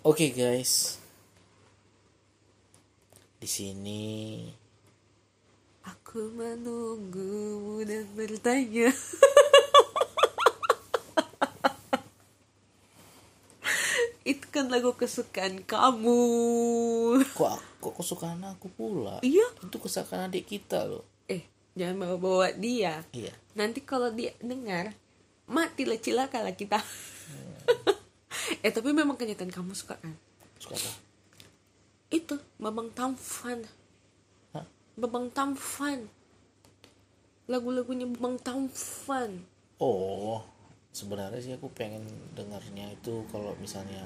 Oke guys, di sini Aku menunggumu dan bertanya Itu kan lagu kesukaan kamu kok kok kesukaan aku pula? Iya Itu kesukaan adik kita loh. Eh jangan bawa-bawa dia Iya. Nanti kalau dia dengar Matilah cilaka lah kita Eh tapi memang kenyataan kamu suka kan Suka apa? Itu Babang Tamfan Hah? Babang Tamfan Lagu-lagunya Babang Tamfan Oh, sebenarnya sih aku pengen dengarnya itu kalau misalnya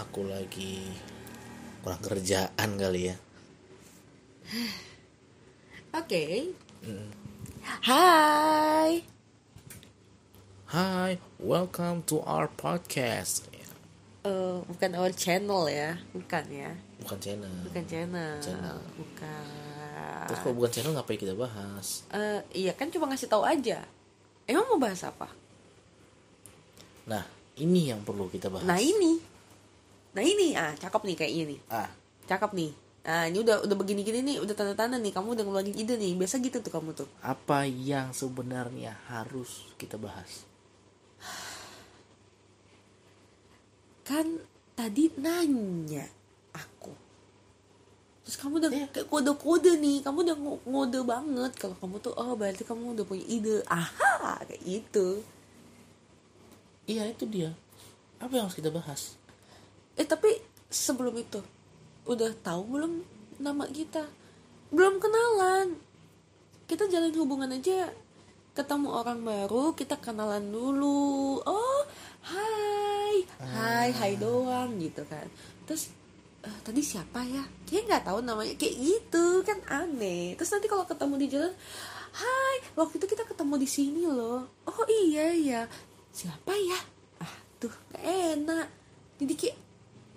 aku lagi kurang kerjaan kali ya. Oke Mm. Hai Hi, welcome to our podcast. Eh, bukan our channel ya, bukan ya, Bukan channel. bukan channel, Channel. bukan. Terus kalau bukan channel ngapain kita bahas? Eh, iya kan cuma ngasih tahu aja. Emang mau bahas apa? Nah, ini yang perlu kita bahas. Nah ini, nah ini, ah cakep nih kayak ini, Ah, cakep nih. Nah ini udah udah begini-gini nih, udah tanda-tanda nih, kamu udah ngeluarin ide nih. Biasa gitu tuh kamu tuh. apa yang sebenarnya harus kita bahas? Kan tadi nanya aku. Terus kamu udah kayak kode-kode nih, kamu udah ngo- ngode banget kalau kamu tuh oh berarti kamu udah punya ide. Aha, kayak gitu. Iya, itu dia. Apa yang harus kita bahas? Eh tapi sebelum itu udah tahu belum nama kita? Belum kenalan. Kita jalin hubungan aja. Ketemu orang baru, kita kenalan dulu. Oh, hai, hai, hai doang gitu kan. Terus eh, tadi siapa ya? Kayak nggak tahu namanya kayak gitu kan aneh. Terus nanti kalau ketemu di jalan, hai, waktu itu kita ketemu di sini loh. Oh iya ya, siapa ya? Ah tuh gak enak. Jadi kayak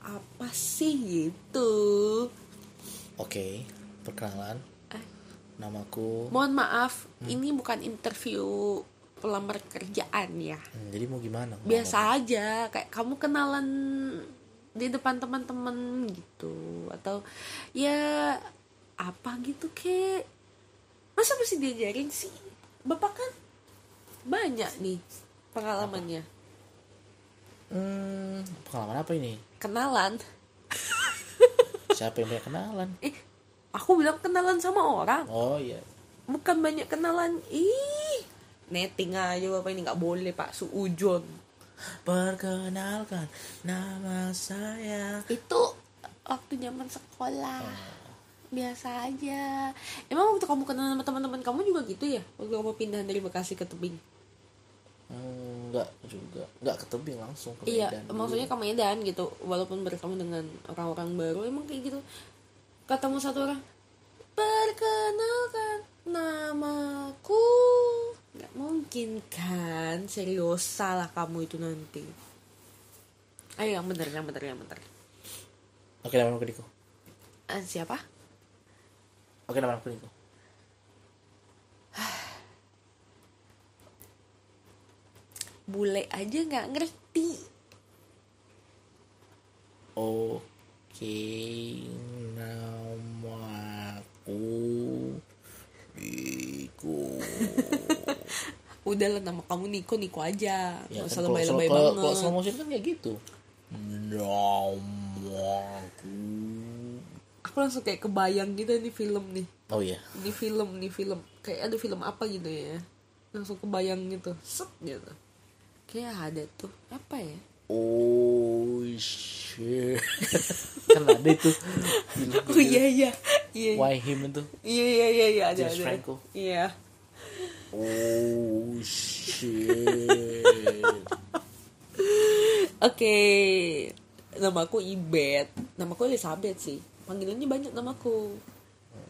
apa sih gitu? Oke, perkenalan. Eh, Namaku. mohon maaf, ini bukan interview pelamar kerjaan ya. Hmm, jadi mau gimana? Biasa aja, kayak kamu kenalan di depan teman-teman gitu atau ya apa gitu kek masa mesti diajarin sih bapak kan banyak nih pengalamannya Hmm, pengalaman apa ini? kenalan Siapa yang punya kenalan? eh aku bilang kenalan sama orang Oh iya. bukan banyak kenalan ih netting aja bapak ini nggak boleh pak. Suujon Perkenalkan nama saya. itu waktu zaman sekolah. Biasa aja. Emang waktu kamu kenal sama teman-teman kamu juga gitu ya? Waktu kamu pindah dari Bekasi ke tebing? Hmm, enggak juga. Enggak ke tebing langsung ke iya Medan dulu. maksudnya ke Medan gitu. Walaupun bertemu dengan orang-orang baru emang kayak gitu. Ketemu satu orang perkenalkan namaku nggak mungkin kan serius salah kamu itu nanti ayo yang bener yang bener yang bener Oke, nama aku Diko. Eh, siapa Oke, nama aku Diko. bule aja nggak ngerti Oke, namaku Diko. udah lah nama kamu Niko Niko aja Ya, nggak kan usah lebay-lebay banget Kalau slow motion kan kayak gitu. Namaku. aku langsung kayak kebayang gitu nih film nih Oh iya. ini film nih film kayak ada film apa gitu ya langsung kebayang gitu set gitu kayak ada tuh apa ya Oh shit. kan ada itu. Oh iya iya. Iya Why him itu. iya iya iya iya ada James ada. Franco. iya. Oh shit. oke. Namaku Ibet. Namaku Elizabeth sih. Panggilannya banyak namaku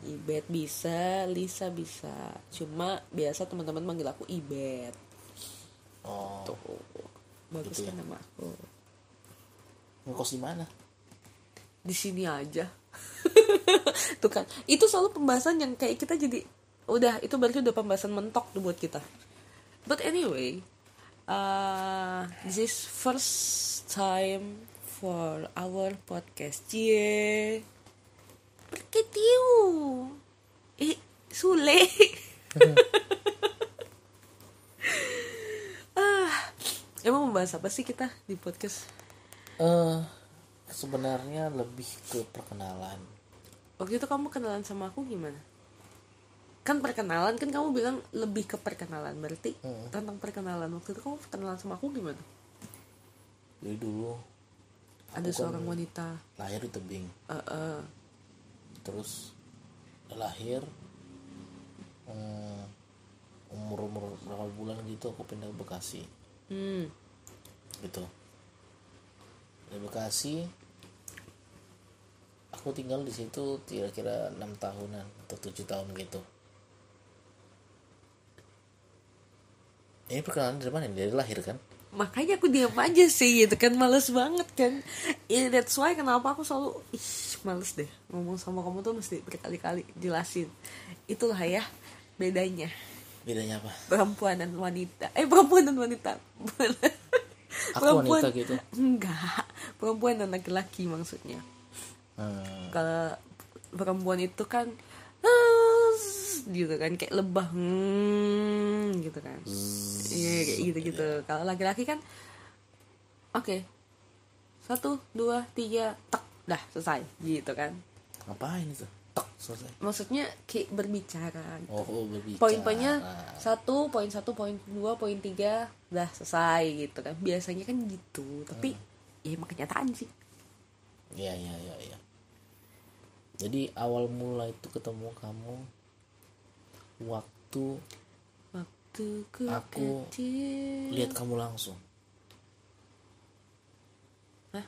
Ibet bisa Lisa bisa. Cuma biasa teman-teman manggil aku Ibet. Oh, tuh bagus Gitu kan ya. nama aku ngekos di mana? di sini aja tuh kan itu selalu pembahasan yang kayak kita jadi udah itu berarti udah pembahasan mentok tuh buat kita but anyway uh, this is first time for our podcast. Cie. Perketiu. Eh, Sule. ah, emang membahas apa sih kita di podcast? eh sebenarnya lebih ke perkenalan Waktu itu kamu kenalan sama aku gimana? Kan perkenalan kan kamu bilang lebih ke perkenalan berarti Hmm. tentang perkenalan waktu itu kamu kenalan sama aku gimana? jadi dulu Ada seorang wanita. lahir di tebing Eh, eh. terus lahir umur umur berapa bulan gitu aku pindah ke Bekasi Hmm. gitu. Di Bekasi aku tinggal di situ kira-kira enam tahunan atau tujuh tahun gitu. Ini perkenalan dari mana? Dari lahir kan? Makanya aku diam aja sih gitu kan. Males banget kan? Yeah, that's why kenapa aku selalu ih males deh. Ngomong sama kamu tuh mesti berkali-kali jelasin. Itulah ya bedanya bedanya apa? Perempuan dan wanita. Eh perempuan dan wanita. Aku wanita gitu? enggak. Perempuan dan laki-laki maksudnya. Hmm, kalau perempuan itu kan gitu kan. Kayak lebah hmm, gitu kan. Iya kayak gitu gitu kalau laki-laki kan oke. Satu dua tiga tak dah selesai. Gitu kan. Ngapain itu tok selesai maksudnya kayak berbicara gitu. oh, oh berbicara poin-poinnya satu poin satu poin dua poin tiga dah selesai gitu kan biasanya kan gitu tapi ya emang kenyataan sih Iya iya iya iya. Jadi awal mula itu ketemu kamu waktu waktu ku Aku kecil lihat kamu langsung. Hah?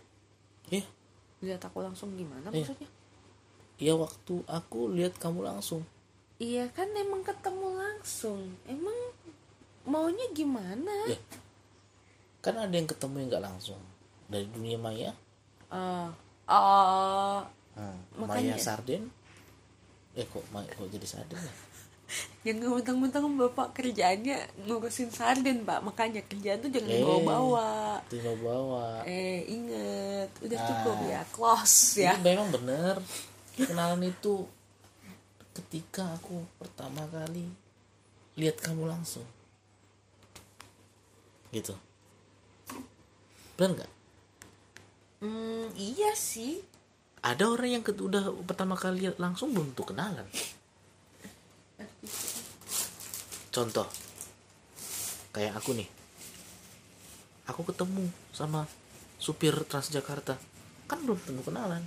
Iya, lihat aku langsung gimana Iya. maksudnya iya waktu aku lihat kamu langsung. iya kan emang ketemu langsung emang maunya gimana Ya. Kan ada yang ketemu yang nggak langsung dari dunia maya. Ah, ah, Hmm, Makanya- Maya Sarden. Eh kok Maya kok jadi Sarden ya? yang mentang-mentang bapak kerjaannya ngurusin sarden pak makanya kerjaan tuh jangan Eh. bawa-bawa Tinggal bawa. eh inget udah Ah. cukup ya close ya memang bener. Kenalan itu ketika aku pertama kali lihat kamu langsung. Gitu. Bener nggak? hmm, iya sih Ada orang yang udah pertama kali lihat langsung belum tuh kenalan. Contoh, kayak aku nih, aku ketemu sama supir Transjakarta, kan belum tentu kenalan.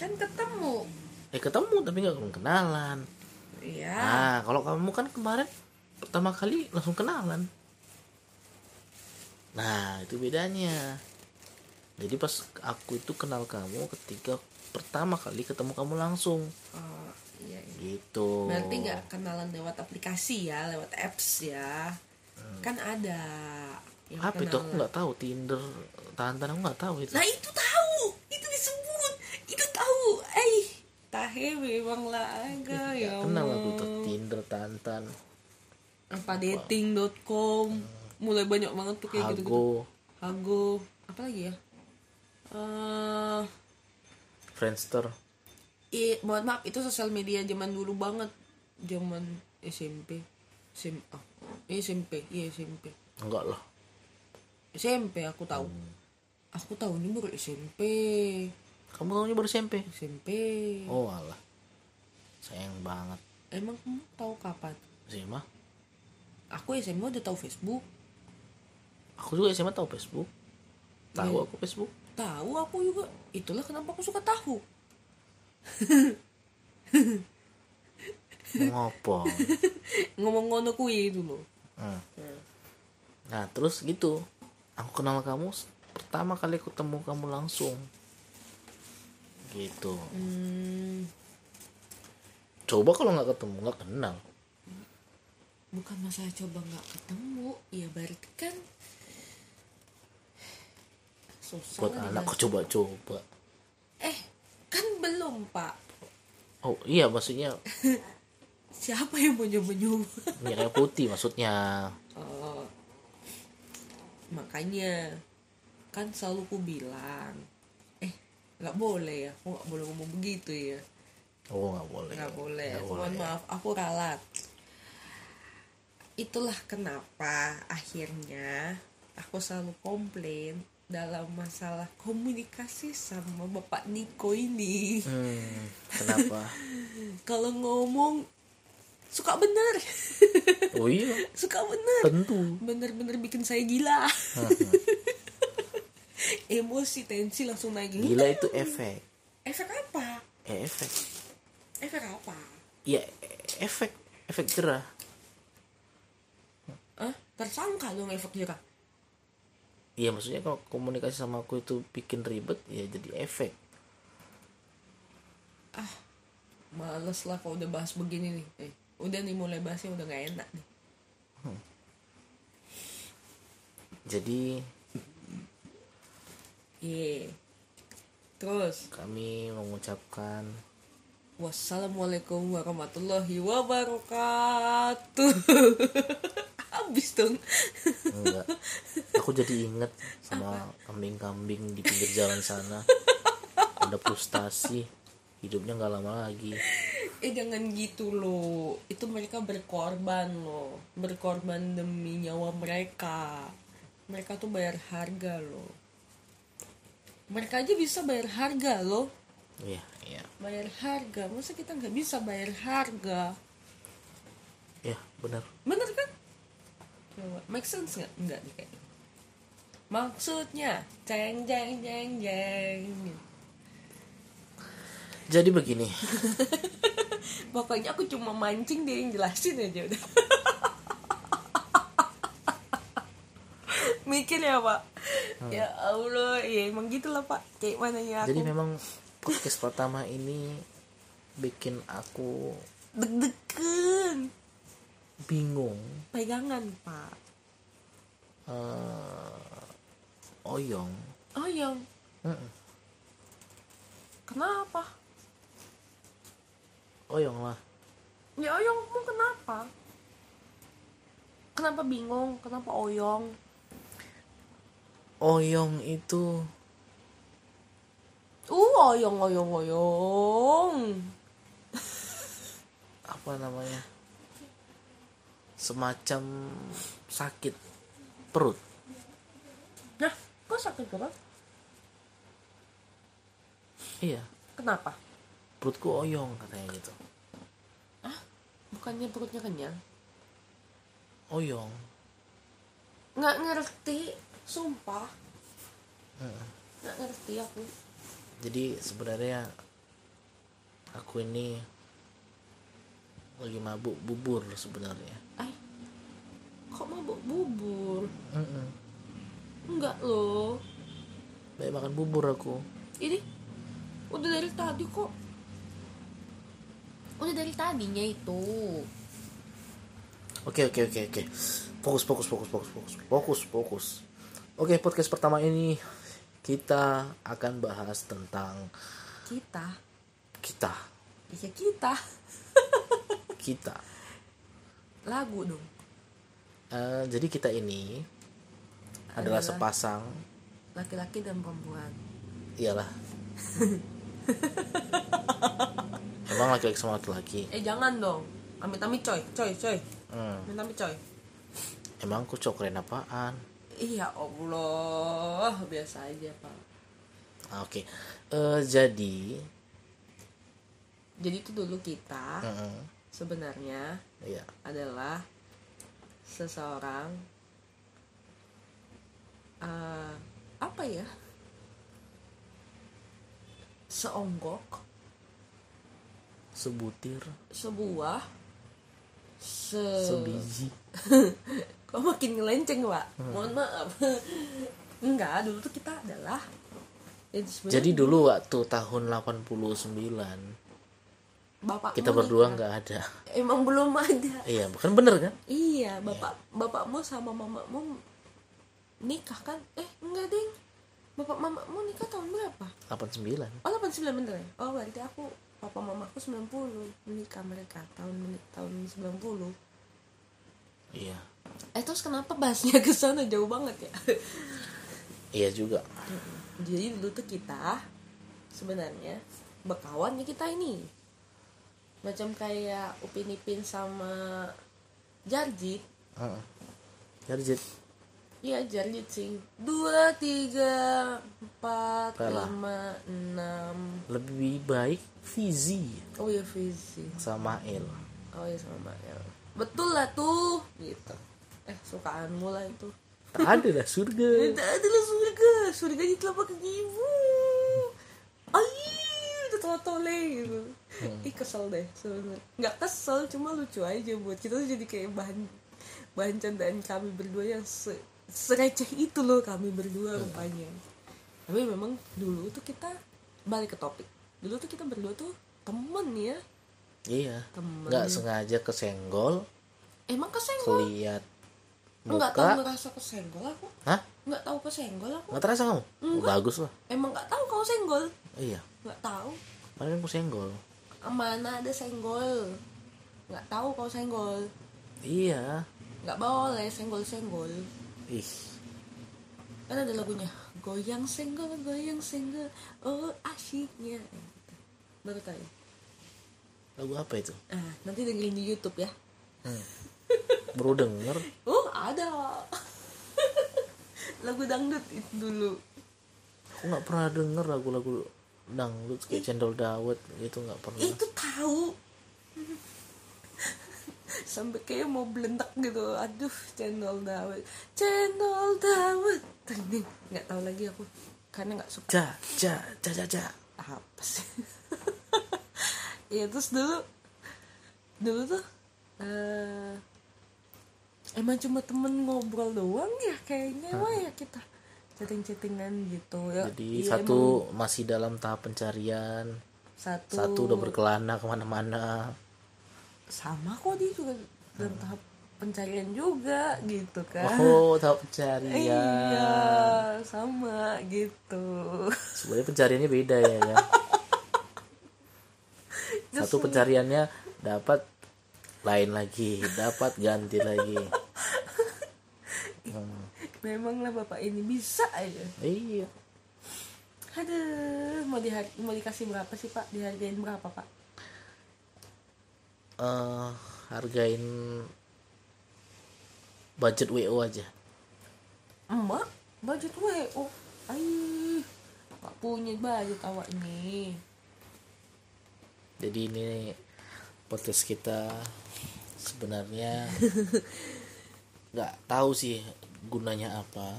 Kan ketemu Eh ketemu tapi nggak kenalan. iya Nah, kalau kamu kan kemarin pertama kali langsung kenalan. Nah, itu bedanya. Jadi pas aku itu kenal kamu ketika pertama kali ketemu kamu langsung. Oh, iya, iya. Gitu. berarti nggak kenalan lewat aplikasi ya lewat apps ya kan ada yang Hmm. Apa itu aku nggak tahu Tinder, Tantan aku nggak tahu itu. Nah itu tahu, itu disebut, itu tahu. Eh, tahe memang lah agak ya. Kenal aku tuh Tinder, Tantan, Apa dating.com, mulai banyak banget tuh kayak gitu. -gitu. Hago, apa lagi ya? Eh, Friendster. i- mohon maaf itu sosial media zaman dulu banget, zaman SMP, SMA, eh, SMP, iya SMP, Enggak lah. SMP aku tahu. Aku tahunya baru SMP, Kamu tahunya baru SMP. SMP. Oh alah. Sayang banget. Emang kamu tahu kapan? SMA. Aku SMA udah tahu Facebook. Aku juga SMA tahu Facebook. Tahu Iya. aku Facebook. Tahu aku juga. Itulah kenapa aku suka tahu. Ngopo. Ngomong ngono kuwi dulu. Hmm. Nah terus gitu Aku kenal kamu Pertama kali ketemu kamu langsung Gitu. Hmm, Coba kalau nggak ketemu nggak kenal. Bukan masalah coba nggak ketemu, ya berarti kan susah Buat anak coba-coba. Eh, kan belum pak. Oh iya maksudnya Siapa yang mau nyoba-nyoba? Kayu putih maksudnya. Oh, makanya kan selalu ku bilang nggak boleh ya. Aku nggak boleh ngomong begitu ya. Oh nggak boleh. Nggak boleh. Mohon maaf aku ralat. Itulah kenapa akhirnya aku selalu komplain dalam masalah komunikasi sama bapak Niko ini. Hmm, kenapa? Kalau ngomong suka bener. Oh iya? Suka bener. Tentu. Bener-bener bikin saya gila emosi tensi langsung naik. Gila itu efek. Efek apa? Eh, efek. Efek apa? Ya efek. Efek jerah. Hah? tersangka dong efek jerah. Iya maksudnya kalau komunikasi sama aku itu bikin ribet ya jadi efek. Males lah kalau udah bahas begini nih. Eh, udah nih mulai bahasnya udah gak enak nih. Jadi Iya. Terus, kami mengucapkan wassalamualaikum warahmatullahi wabarakatuh. Habis dong. enggak aku jadi inget sama kambing-kambing di pinggir jalan sana ada frustasi hidupnya nggak lama lagi Eh jangan gitu loh. Itu mereka berkorban loh. Berkorban demi nyawa mereka. Mereka tuh bayar harga loh. Mereka aja bisa bayar harga loh. iya iya Bayar harga. Masa kita nggak bisa bayar harga? ya benar Bener kan? Coba, make sense nggak? Enggak nih kayaknya. Maksudnya, jeng jeng jeng jeng. jadi begini Pokoknya aku cuma mancing dia yang jelasin aja udah. Mikir ya pak. Ya Allah, ya emang gitu lah pak. Kayak mana ya aku jadi memang podcast pertama ini bikin aku deg-degan. bingung Pegangan pak. eh oyong Oh yang Mm-mm. kenapa? oyong lah Ya oyong mau kenapa? Kenapa bingung? Kenapa oyong? Oyong itu Uh, oyong, oyong, oyong. apa namanya semacam sakit perut Nah, kok sakit perut? iya Kenapa? perutku oyong katanya gitu Bukannya perutnya kenyang? oyong Nggak ngerti, sumpah. Nggak ngerti aku. jadi sebenarnya aku ini lagi mabuk bubur sebenarnya Ay, kok mabuk bubur? Mm-mm. Enggak loh. Banyak makan bubur aku Ini udah dari tadi kok. Udah dari tadinya itu. Oke oke oke oke. Fokus fokus fokus fokus fokus fokus fokus. Oke podcast pertama ini kita akan bahas tentang Kita, kita iya kita. kita. Lagu dong. Eh, jadi kita ini adalah Adalah- sepasang Laki-laki dan perempuan. iyalah. Emang laki-laki sama laki-laki. Eh jangan dong. Amit-amit coy, coy, coy. Hmm. Amit-amit coy. Emang aku cokren apaan? Iya Allah, biasa aja pak. Oke. Eh, jadi, Jadi itu dulu kita mm, sebenarnya iya. adalah seseorang eh, apa ya? Seonggok, Sebutir, sebuah, se sebiji. Kok makin ngelenceng pak? Mohon maaf. Enggak, dulu tuh kita adalah ya Jadi dulu waktu tahun 89 bapak kita berdua nggak ada. emang belum ada. Iya, bukan bener kan? Iya, bapak bapakmu sama mamamu nikah kan? Eh, enggak ding. Bapak mamamu nikah tahun berapa? 89. Oh, 89 bener ya? Oh, berarti aku papa mamaku 90 menikah mereka tahun tahun 90. Iya. Eh, terus kenapa bahasnya ke sana? Jauh banget ya? iya juga. Jadi dulu tuh kita sebenarnya bekawannya kita ini. Macam kayak Upin Ipin sama Jarjit. Heeh. Jarjit. Iya Jarjit sih. Dua, tiga, empat, Kalah. lima, enam. Lebih baik Fizi Oh iya Fizi. sama El. Oh iya sama Mael Betul lah tuh Gitu Eh sukaanmu lah itu. Tak ada dah surga. Tidak adalah surga. Surga di telapak ibu Aih Udah tole gitu Ih kesel deh sebenarnya. Nggak kesel Cuma lucu aja buat kita tuh jadi kayak bahan Bahan candaan kami berdua yang se Sereceh itu loh kami berdua rupanya. Tapi memang dulu tuh kita Balik ke topik. Dulu tuh kita berdua tuh Temen ya. Iya. Temen. Nggak sengaja kesenggol. Emang kesenggol? Keliat Nggak tahu ngerasa kesenggol aku. Hah? Nggak tahu kesenggol aku. Nggak terasa kamu? Oh, bagus lah. Emang nggak tahu kau senggol? Iya. Nggak tahu. Paling aku senggol. Mana ada senggol? Nggak tahu kau senggol. Iya. Nggak boleh senggol senggol ih. Kan ada lagunya goyang senggol goyang senggol oh asyiknya. Baru tahu. Lagu apa itu? Ah nanti dengerin di YouTube ya baru denger. Oh ada. Lagu dangdut itu dulu. Aku nggak pernah denger lagu-lagu dangdut kayak cendol dawet gitu nggak pernah. Itu tahu. Sampai kayak mau belentak gitu. Aduh cendol dawet. Cendol dawet. Nggak tahu lagi aku. Karena nggak suka. Ja ja ja ja ja. Apa sih? Ya terus dulu. Dulu tuh eh emang cuma temen ngobrol doang ya kayaknya wah ya kita chatting-chattingan gitu ya. Jadi iya, satu masih dalam tahap pencarian. Emang satu. Satu udah berkelana ke mana-mana. Sama kok dia juga dalam tahap pencarian juga gitu kan. Oh tahap pencarian. Iya sama gitu. Sebenarnya pencariannya beda ya ya. Satu pencariannya dapat lain lagi dapat ganti lagi Hmm, memang lah bapak ini bisa aja iya Aduh, mau di mau dikasih berapa sih pak? Dihargain berapa pak? eh hargain budget WO aja Emak, budget WO. Aih, gak punya budget awak ini. jadi ini podcast kita sebenarnya nggak tahu sih gunanya apa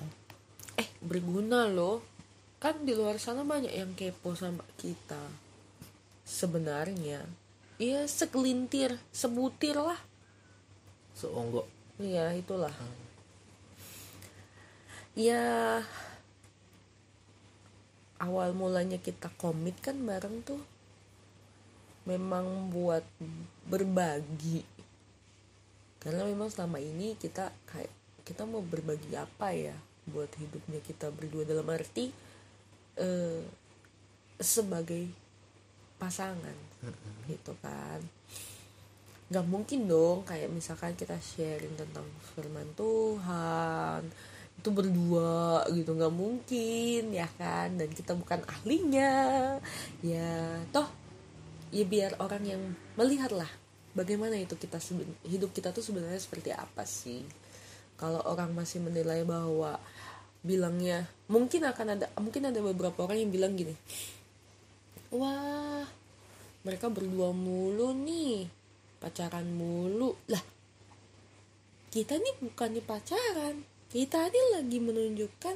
Eh, berguna loh. Kan di luar sana banyak yang kepo sama kita. Sebenarnya, iya segelintir, sebutir lah. seonggok Iya, itulah. Ya, awal mulanya kita komit kan bareng tuh memang buat berbagi karena memang selama ini kita kayak kita mau berbagi apa ya buat hidupnya kita berdua. Dalam arti eh, sebagai pasangan gitu kan. Nggak mungkin dong kayak misalkan kita sharing tentang firman Tuhan itu berdua gitu. Nggak mungkin ya kan. Dan kita bukan ahlinya. Ya toh ya biar orang yang melihat lah bagaimana itu kita hidup kita tuh sebenarnya seperti apa sih? Kalau orang masih menilai bahwa bilangnya mungkin akan ada mungkin ada beberapa orang yang bilang gini wah mereka berdua mulu nih pacaran mulu. Lah kita nih bukannya pacaran kita ini lagi menunjukkan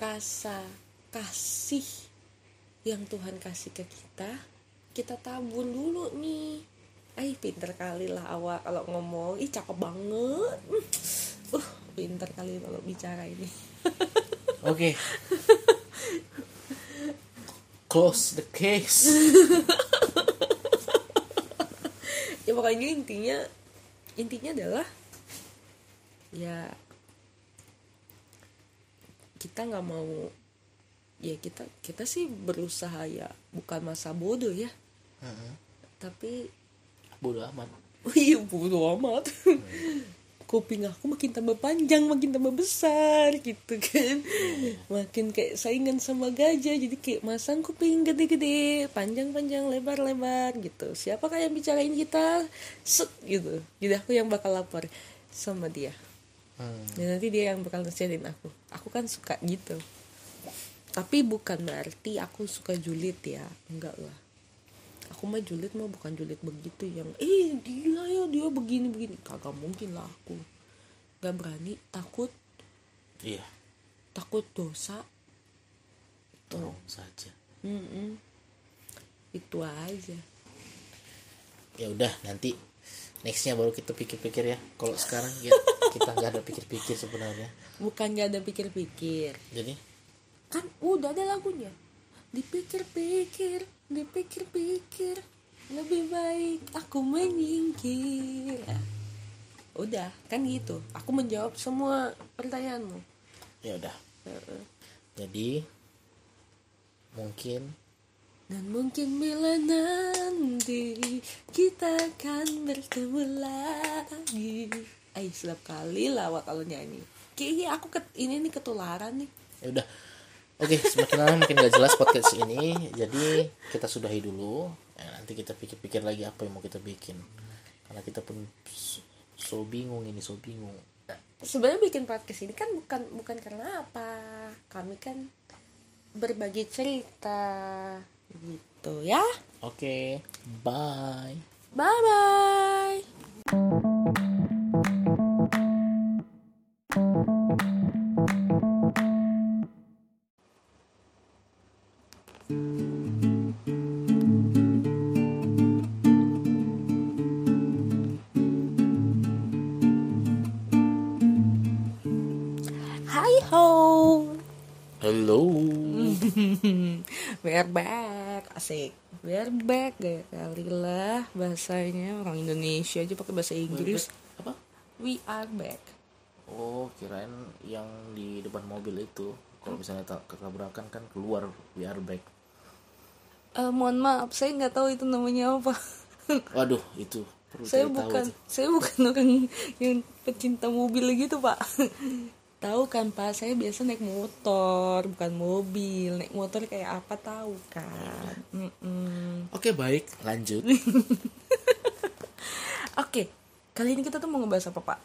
rasa kasih yang Tuhan kasih ke kita kita tabur dulu nih Ay pinter kali lah awak kalau ngomong. Ih cakep banget. Uh pinter kali kalau bicara ini. Oke. Close the case. Ya pokoknya intinya intinya adalah ya kita nggak mau ya kita kita sih berusaha ya bukan masa bodoh ya. Tapi bodoh amat. Iya bodoh amat. Kuping aku makin tambah panjang makin tambah besar gitu kan. Makin kayak saingan sama gajah jadi kayak masang kuping gede-gede panjang-panjang lebar-lebar gitu. Siapa yang bicarain kita? Set gitu. Jadi aku yang bakal lapor sama dia. Hmm. dan nanti dia yang bakal nasihatin aku. Aku kan suka gitu. Tapi bukan berarti aku suka julid ya. Enggak lah aku mah julid mah bukan julid begitu yang eh gila ya dia begini begini. Kagak mungkin lah aku. Nggak berani takut. Iya. Takut dosa. Tolong saja. Mm-mm. itu aja. Ya udah nanti nextnya baru kita pikir-pikir ya. Kalau sekarang ya, kita nggak ada pikir-pikir sebenarnya. Bukan gak ada pikir-pikir. Jadi? Kan udah ada lagunya dipikir-pikir dipikir-pikir lebih baik aku menyingkir. Ya. udah kan gitu. Aku menjawab semua pertanyaanmu. Ya udah. Jadi mungkin dan mungkin bila nanti kita akan bertemu lagi. Ay, sedap kali lah kalau nyanyi. Kayaknya aku ket, ini nih ketularan nih. Ya udah oke semakin lama makin gak jelas podcast ini. Jadi kita sudahi dulu. Ya, nanti kita pikir-pikir lagi apa yang mau kita bikin. Karena kita pun so, bingung ini so bingung. Sebenarnya bikin podcast ini kan bukan bukan karena apa. Kami kan berbagi cerita. Gitu ya. Oke bye. Bye bye We're back. Asik. We're back Gaya kali lah Bahasanya. Orang Indonesia aja pakai bahasa Inggris. Apa? We are back. Oh kirain yang di depan mobil itu. Kalau misalnya tak ketabrakan kan keluar we are back. Eh, Mohon maaf Saya nggak tahu itu namanya apa. Waduh itu perlu Saya tahu bukan itu. Saya bukan orang yang pecinta mobil gitu pak Tahu kan pak. Saya biasa naik motor Bukan mobil. Naik motor kayak apa tahu kan. Mm-mm. oke baik. Lanjut. Oke, kali ini kita tuh mau ngebahas apa pak?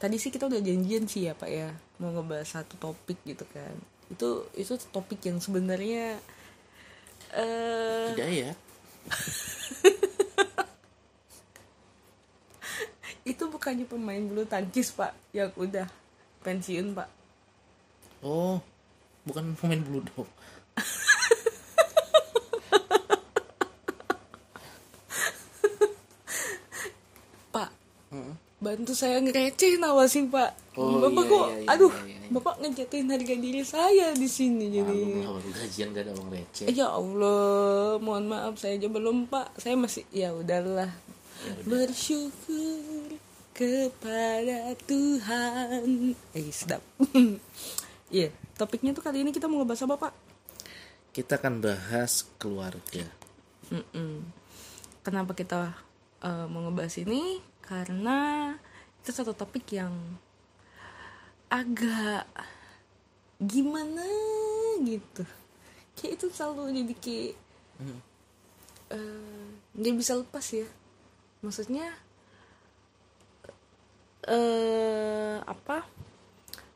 Tadi sih kita udah janjian sih ya pak ya, mau ngebahas satu topik gitu kan. Itu itu topik yang sebenarnya eh hidayat itu bukannya pemain bulu tangkis pak yang udah pensiun pak. oh bukan pemain blue dog Pak, bantu saya ngereceh nawasin pak. Oh, bapak iya, kok, iya, iya, aduh, iya, iya. bapak ngejatuhin harga diri saya di sini jadi. Gajian gak ada uang receh Ya Allah, mohon maaf saya aja belum pak. Saya masih ya udahlah. Bersyukur kepada Tuhan. Eh sedap. Iya, topiknya tuh kali ini kita mau ngebahas apa pak? kita akan bahas keluarga Mm-mm. Kenapa kita eh, mau ngebahas ini? Karena itu satu topik yang agak gimana gitu. Kayak itu selalu jadi kayak eh, nggak bisa lepas ya. Maksudnya eh apa?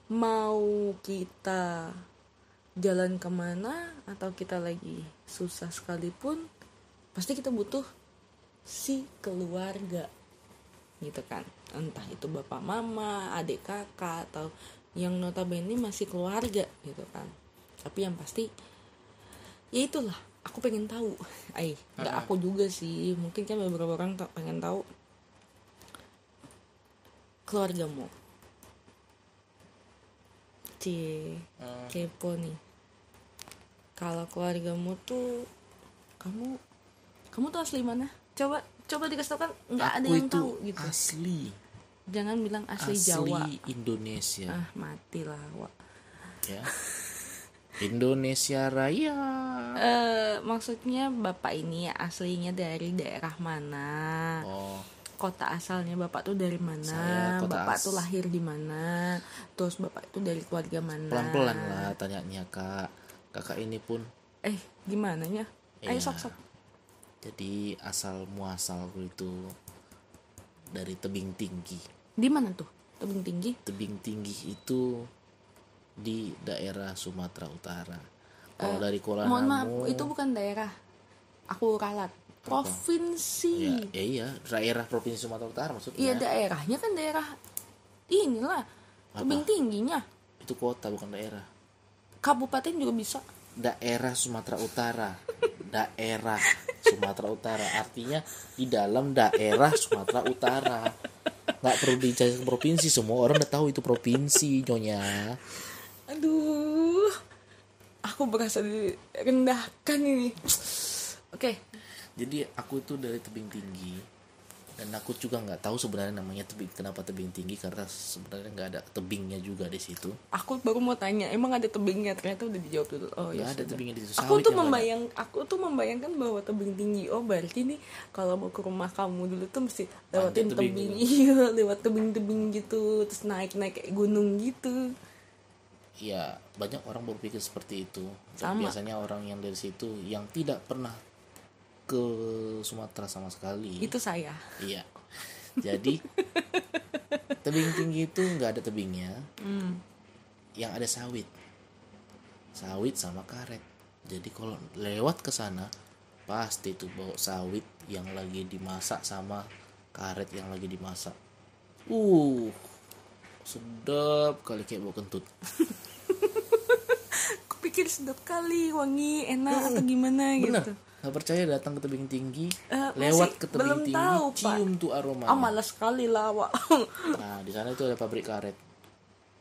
Mau kita jalan ke mana atau kita lagi susah sekalipun pasti kita butuh si keluarga gitu kan. Entah itu bapak mama adik kakak atau yang notabene masih keluarga gitu kan. Tapi yang pasti ya itulah aku pengen tahu. Ay nggak aku juga sih mungkin kan beberapa orang pengen tahu keluargamu? Cie kepo nih. Kalau keluargamu tuh kamu kamu tuh asli mana? Coba coba dikasih tau kan nggak ada yang tahu gitu. asli. Jangan bilang asli, asli Jawa. Indonesia. Ah mati lah Wak. ya. Indonesia Raya. Eh, maksudnya bapak ini aslinya dari daerah mana? Oh kota asalnya bapak tuh dari mana? Saya kota bapak as- tuh lahir di mana? Terus bapak itu dari keluarga mana? Pelan-pelan lah tanyanya kak. Kakak ini pun. Eh gimana ya ayo Iya. sok sok jadi asal muasalku itu dari tebing tinggi. Di mana tuh? Tebing tinggi? Tebing tinggi itu di daerah Sumatera Utara. Kalau dari Kuala mohon maaf Namu itu bukan daerah. Aku ralat provinsi. Ya, ya iya daerah provinsi Sumatera Utara maksudnya. Iya daerahnya kan daerah inilah tebing tingginya. Itu kota bukan daerah. Kabupaten juga bisa. Daerah Sumatera Utara. Daerah Sumatera Utara. Artinya di dalam daerah Sumatera Utara. Nggak perlu dicari ke provinsi. Semua orang udah tahu itu provinsi nyonya. Aduh. Aku berasa direndahkan ini. Oke jadi aku itu dari tebing tinggi dan aku juga nggak tahu sebenarnya namanya tebing kenapa tebing tinggi karena sebenarnya nggak ada tebingnya juga di situ. Aku baru mau tanya emang ada tebingnya? Ternyata udah dijawab dulu. Oh nggak ya ada tebingnya di situ. Aku tuh yang ada. membayang aku tuh membayangkan bahwa tebing tinggi oh berarti nih kalau mau ke rumah kamu dulu tuh mesti lewatin Ada tebing tebing iya lewat tebing-tebing gitu terus naik naik kayak gunung gitu. Iya, banyak orang berpikir seperti itu. Sama. biasanya orang yang dari situ yang tidak pernah ke Sumatera sama sekali. itu saya Iya. Jadi tebing tinggi itu nggak ada tebingnya. Yang ada sawit. Sawit sama karet. Jadi kalau lewat ke sana pasti tuh bawa sawit yang lagi dimasak sama karet yang lagi dimasak. Uh, sedap kali kayak bau kentut. aku pikir sedap kali wangi enak atau gimana Bener. gitu Gak percaya datang ke tebing tinggi, Eh, lewat ke tebing belum tinggi, tahu, Pak. cium tuh aromanya. ah malas sekali lah Wak. Nah, di sana itu ada pabrik karet.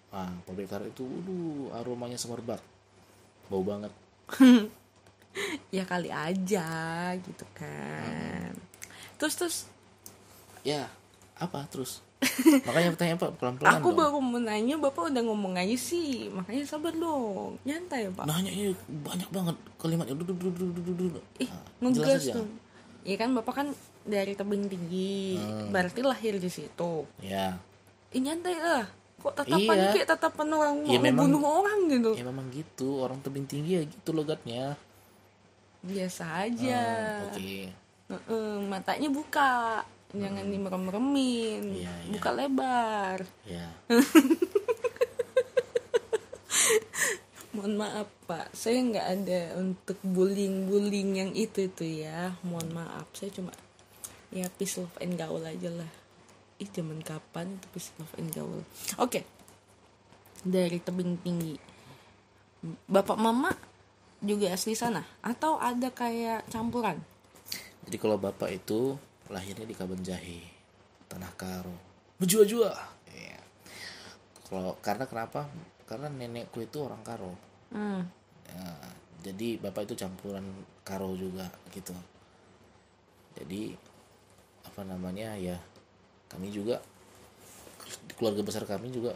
Nah, pabrik karet itu, waduh, aromanya semerbak. Bau banget. ya kali aja gitu kan terus terus Ya, apa terus? Makanya pertanyaan Pak pelan-pelan aku dong. baru mau nanya bapak udah ngomong aja sih makanya sabar dong nyantai pak Nanya ini banyak banget kalimatnya. Duh, duh, duh, duh, duh, duh, ih Nah, ngegas dong Iya kan bapak kan dari tebing tinggi Hmm. berarti lahir di situ Ya, ih nyantai lah kok tatapannya Iya. kayak tatapan orang mau Ya, memang- bunuh orang gitu ya memang gitu. Orang tebing tinggi ya gitu logatnya. biasa aja Hmm, Oke. Heeh, matanya buka jangan Hmm. Iya, iya. buka lebar Ya. Mohon maaf Pak, saya nggak ada untuk bullying-bullying yang itu itu ya. Mohon maaf, saya cuma ya peace love and gaul aja lah. Ih zaman kapan itu peace love and gaul? Oke, dari tebing tinggi. Bapak Mama juga asli sana atau ada kayak campuran? Jadi kalau bapak itu lahirnya di Kabanjahe, Tanah Karo, menjua-jua. Iya. Kalau karena kenapa? Karena nenekku itu orang Karo. Hmm. Ya, jadi bapak itu campuran Karo juga gitu. Jadi apa namanya ya kami juga keluarga besar kami juga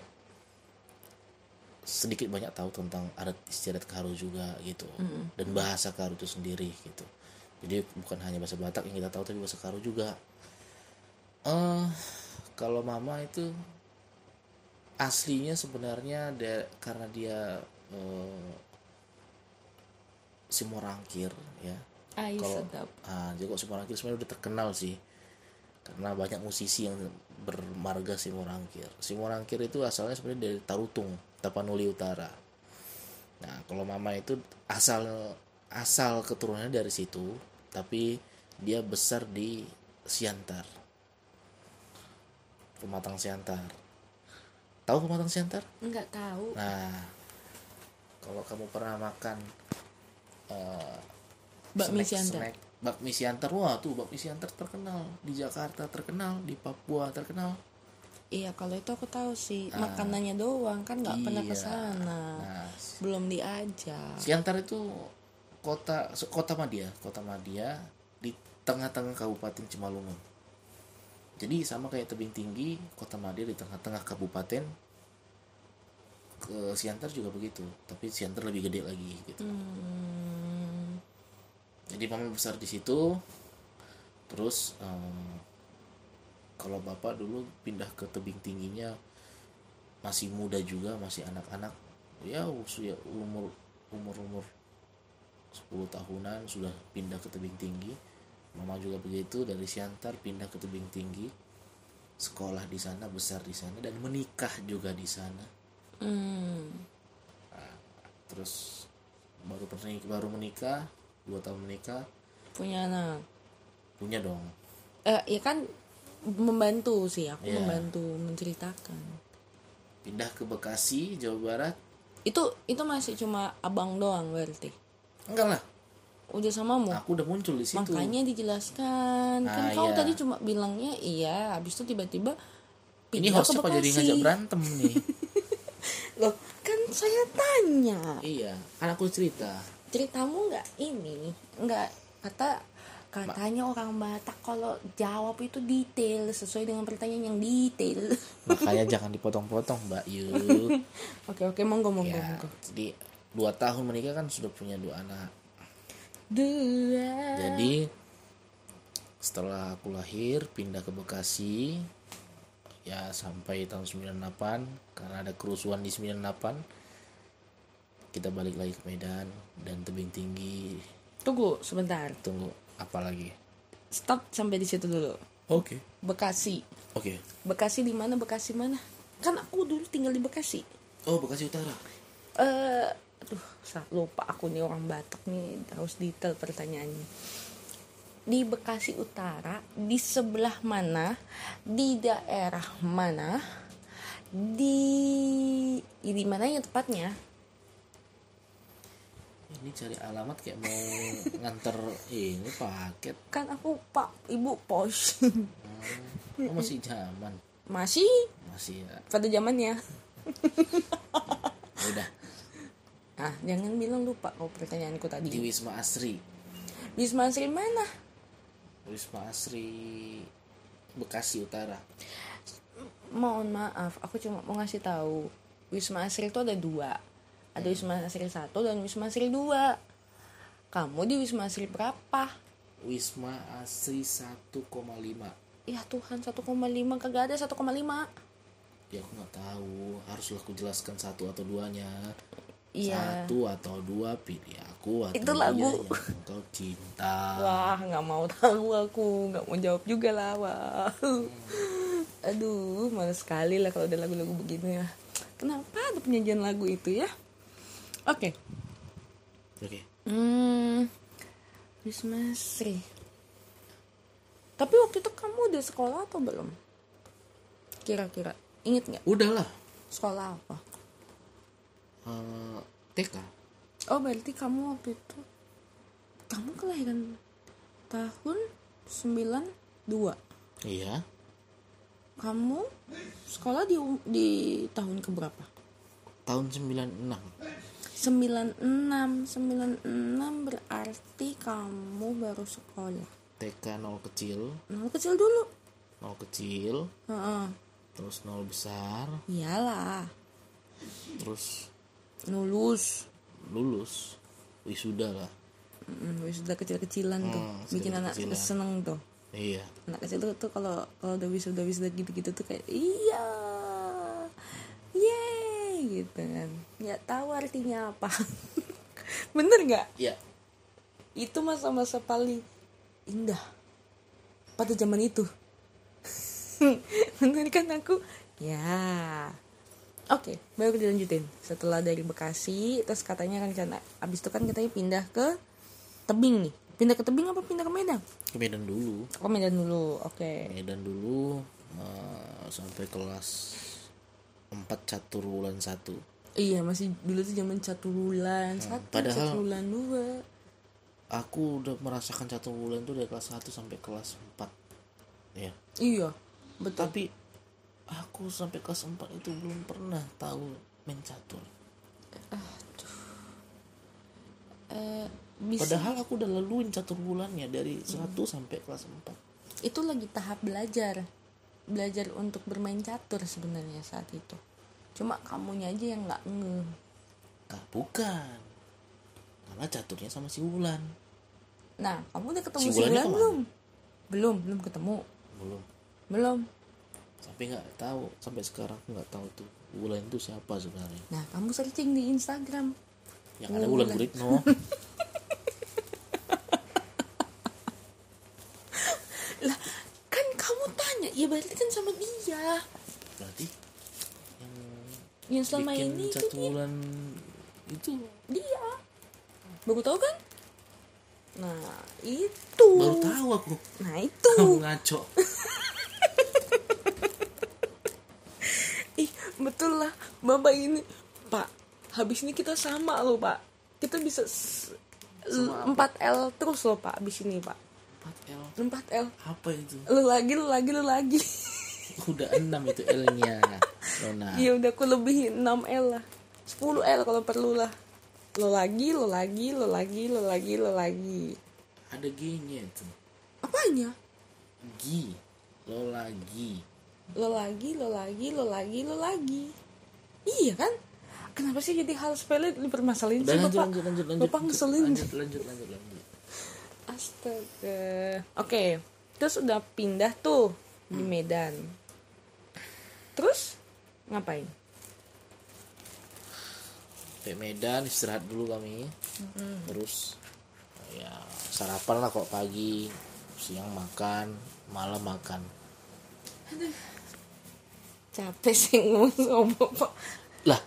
sedikit banyak tahu tentang adat istiadat Karo juga gitu dan bahasa Karo itu sendiri gitu jadi bukan hanya bahasa Batak yang kita tahu tapi bahasa Karo juga. Eh kalau mama itu aslinya sebenarnya da- karena dia eh, Simorangkir ya. Kalau sedap. ah jadi kok Simorangkir sebenarnya udah terkenal sih. Karena banyak musisi yang bermarga Simorangkir. Simorangkir itu asalnya sebenarnya dari Tarutung Tapanuli Utara. Nah kalau mama itu asal asal keturunannya dari situ tapi dia besar di Siantar Pematang Siantar tahu Pematang Siantar Nggak tahu. Nah, kalau kamu pernah makan eh, Bakmi Siantar. snack bakmi Siantar, wah tuh bakmi Siantar terkenal di Jakarta terkenal di Papua terkenal. Iya kalau itu aku tahu sih makanannya doang kan nggak pernah ke Iya. sana. Nah, Belum diajak. Siantar itu kota kota Madia, kota Madia di tengah-tengah Kabupaten Cimalungun. Jadi sama kayak tebing tinggi, kota Madia di tengah-tengah kabupaten. Ke Siantar juga begitu, tapi Siantar lebih gede lagi gitu. Hmm, jadi mama besar di situ terus eh, kalau bapak dulu pindah ke tebing tingginya masih muda juga masih anak-anak ya usia umur umur umur 10 tahunan sudah pindah ke tebing tinggi. Mama juga begitu dari Siantar pindah ke tebing tinggi. Sekolah di sana besar di sana dan menikah juga di sana. Hmm. terus baru pernah baru menikah dua tahun menikah. Punya anak? Punya dong. Eh ya kan membantu sih aku Iya. membantu menceritakan. Pindah ke Bekasi Jawa Barat. Itu itu masih cuma abang doang berarti enggak lah. Udah samamu? Aku udah muncul di situ. Makanya dijelaskan. Kan Ah, kau iya. tadi cuma bilangnya iya habis itu tiba-tiba ini hostnya kok jadi ngajak berantem nih loh kan saya tanya. Iya kan aku cerita. Ceritamu nggak ini? Nggak kata katanya orang Batak kalau jawab itu detail sesuai dengan pertanyaan yang detail. Makanya jangan dipotong-potong Mbak Yu. Oke oke monggo monggo ya monggo. jadi dua tahun menikah kan sudah punya dua anak. Dua. Jadi setelah aku lahir pindah ke Bekasi ya sampai tahun 98 karena ada kerusuhan di 98 kita balik lagi ke Medan dan tebing tinggi. Tunggu sebentar. Tunggu apa lagi? Stop sampai di situ dulu. Oke. Bekasi. Oke. Bekasi di mana Bekasi mana? Kan aku dulu tinggal di Bekasi. Oh Bekasi Utara? Eh aduh lupa aku nih orang Batak nih harus detail pertanyaannya. Di Bekasi Utara di sebelah mana di daerah mana di di mana ya tepatnya? Ini cari alamat kayak mau nganter ini paket. Kan aku pak ibu pos. Oh, masih zaman. Masih? Masih ya. Pada zamannya. Ya udah ah jangan bilang lupa kau pertanyaanku di tadi Wisma Asri. Wisma Asri mana? Wisma Asri Bekasi Utara. Mohon maaf aku cuma mau ngasih tahu. Wisma Asri itu ada dua. Ada Wisma Asri satu dan Wisma Asri dua. Kamu di Wisma Asri berapa? Wisma Asri 1,5 ya Tuhan 1,5 kagak ada 1,5 ya aku nggak tahu. Haruslah aku jelaskan satu atau duanya iya. Satu atau dua pilih aku atau Itu lagu. yang cinta. Wah nggak mau tahu aku. Nggak mau jawab juga lah wah. Aduh malas sekali lah kalau ada lagu-lagu begini ya. Kenapa ada penyajian lagu itu ya? Oke. Oke. Hmm, Wisma Sri. Tapi waktu itu kamu udah sekolah atau belum? Kira-kira. Inget nggak? Udahlah sekolah apa? Eh, TK Oh berarti kamu waktu itu kamu kelahiran tahun 92. iya Kamu sekolah di di tahun keberapa? tahun 96 96 96 berarti kamu baru sekolah. TK 0 kecil Nah, kecil dulu. 0 kecil Heeh. terus 0 besar Iyalah. terus Lulus. lulus. Wisuda lah. Mm, wisuda kecil-kecilan tuh. Hmm, bikin anak seneng tuh. Iya. Anak kecil tuh, tuh kalau kalau udah wisuda wisuda gitu-gitu tuh kayak iya. Yeay gitu kan. Nggak tahu artinya apa. Bener nggak? Iya. Itu masa-masa paling indah. Pada zaman itu. Bener kan aku? Ya oke baru dilanjutin. Setelah dari Bekasi terus katanya rencana abis itu kan katanya pindah ke tebing nih. Pindah ke tebing apa pindah ke Medan? Ke Medan dulu. Oh Medan dulu oke. Medan dulu eh, sampai kelas 4 catur bulan 1 iya masih dulu tuh zaman catur bulan satu padahal- catur bulan dua. Aku udah merasakan catur bulan tuh dari kelas 1 sampai kelas 4 ya iya betul. Tapi aku sampai kelas 4 itu belum pernah tahu main catur. Eh, bisa padahal aku udah laluin catur bulannya dari 1 sampai kelas 4 itu lagi tahap belajar. Belajar untuk bermain catur sebenarnya saat itu. Cuma kamunya aja yang nggak nge. Nah bukan. Karena caturnya sama si Wulan. Nah kamu udah ketemu Si si Wulan belum? Belum belum ketemu. Belum. Belum sampai nggak tahu sampai sekarang aku nggak tahu tuh Wulan itu siapa sebenarnya. Nah kamu searching di Instagram. Yang ada Wulan. Wulan Guritno lah kan kamu tanya ya berarti kan sama dia. Berarti yang yang selama bikin ini itu satu dia, bulan itu. Dia. Baru tahu kan? Nah itu. Baru tahu aku. Nah itu. Kamu ngaco ih betul lah bapak ini pak habis ini kita sama loh pak. Kita bisa Sama 4L terus loh pak habis ini pak. 4L 4L apa itu? Lu lagi lu lagi lu lagi udah 6 itu L-nya Nona. Iya udah aku lebihin 6L lah. 10L kalau perlu lah. Lo lagi, lo lagi, lo lagi, lo lagi, lo lagi ada G-nya itu. Apanya? G. Lo lagi Lo lagi, lo lagi, lo lagi, lo lagi. Iya kan? Kenapa sih jadi hal sepele dipermasalahin sih lanjut bapak? lanjut lanjut lanjut. Bapak ngeselin. Lanjut lanjut lanjut lanjut. Astaga. Oke Terus udah pindah tuh Di Medan. Terus Ngapain? Sampai Medan istirahat dulu kami. Terus ya sarapan lah kok pagi siang makan malam makan Capek sih ngomong sama bapak. Lah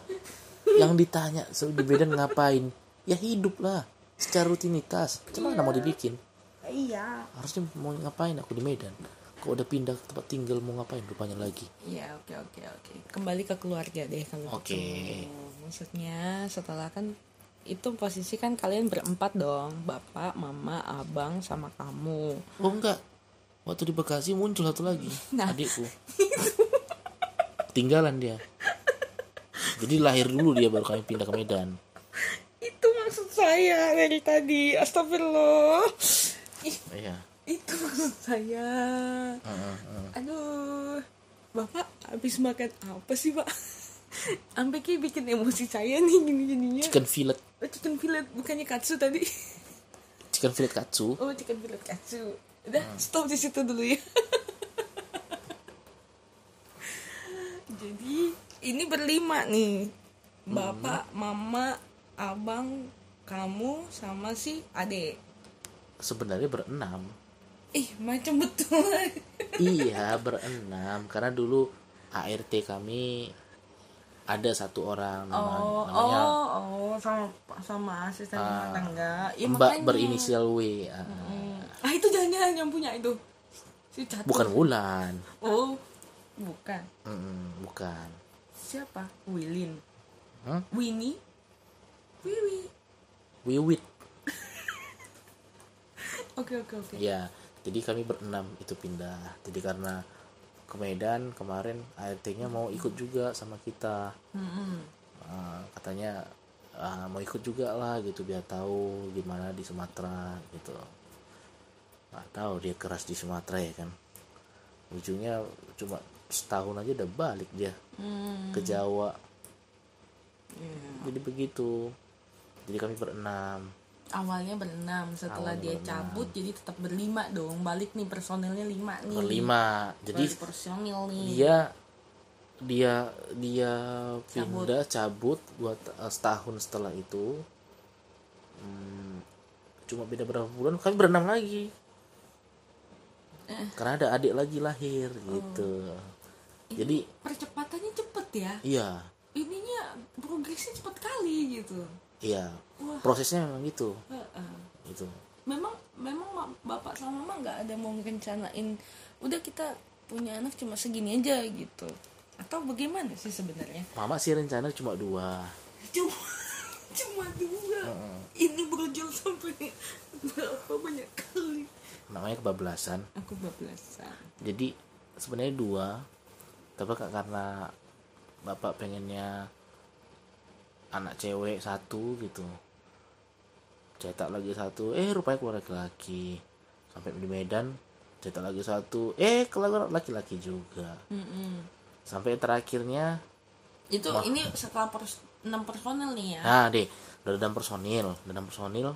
yang ditanya so, di Medan ngapain? Ya hidup lah secara rutinitas. Cuman mau dibikin? Iya. Harusnya mau ngapain aku di Medan? Kok udah pindah ke tempat tinggal mau ngapain rupanya lagi? Iya oke oke oke. Kembali ke keluarga deh kalau Oke. gitu. Maksudnya setelah kan itu posisi kan kalian berempat dong. Bapak, Mama, Abang, sama kamu. Oh enggak. Waktu di Bekasi muncul satu lagi Nah. adikku tinggalan dia. Jadi lahir dulu dia baru kami pindah ke Medan. Itu maksud saya dari tadi. Astagfirullah. Iya. Itu maksud saya. Heeh, heeh. Aduh. Bapak habis makan apa sih pak? Sampai kayak bikin emosi saya nih gini-gininya. Chicken fillet. Oh, chicken fillet. Bukannya katsu tadi? Chicken fillet katsu. Oh chicken fillet katsu. Udah stop di situ dulu ya Jadi ini berlima nih Bapak, Mama, Abang, kamu sama si Ade sebenarnya berenam Ih macam betul iya berenam karena dulu ART kami ada satu orang nama- Oh, namanya oh, oh, sama sama asisten rumah tangga. Ya, Mbak makanya. berinisial W ah, Hmm. Ah itu jangan-jangan yang punya itu. Si Catur. bukan Wulan Oh, bukan. Mm-mm, bukan Siapa? Wilin. Hah? Winnie. Wiwi. Wiwit Oke oke oke. ya jadi kami berenam itu pindah jadi karena ke Medan kemarin ART-nya mau ikut juga sama kita Mm-mm. Ah, katanya ah, mau ikut juga lah gitu biar tahu gimana di Sumatera gitu nggak tahu dia keras di Sumatera ya kan ujungnya cuma setahun aja udah balik dia Hmm. ke Jawa Iya. jadi begitu jadi kami berenam Awalnya berenam, setelah Awalnya dia berenam. cabut jadi tetap berlima dong. Balik nih personilnya lima nih. berlima jadi Balik personil nih. dia dia dia Cabut. pindah cabut buat eh, setahun setelah itu Hmm, cuma beda berapa bulan kami berenam lagi Eh. karena ada adik lagi lahir gitu jadi Percepatannya cepet ya. iya. Ininya progresnya cepet kali gitu. iya. Wah. prosesnya memang gitu. Heeh. gitu. Memang memang ma- bapak sama mama nggak ada mau rencanain udah kita punya anak cuma segini aja gitu. Atau bagaimana sih sebenarnya? Mama sih rencana cuma dua. Cuma cuma dua? Ini berujung sampai berapa banyak kali? Namanya kebablasan. Aku bablasan jadi sebenarnya dua tapi ka- karena bapak pengennya anak cewek satu gitu. Cetak lagi satu eh rupanya keluar laki-laki sampai di Medan cetak lagi satu eh keluar laki-laki juga. Mm-mm. sampai terakhirnya itu ini setelah pers enam personel nih ya? Nah deh udah ada enam personil enam personil.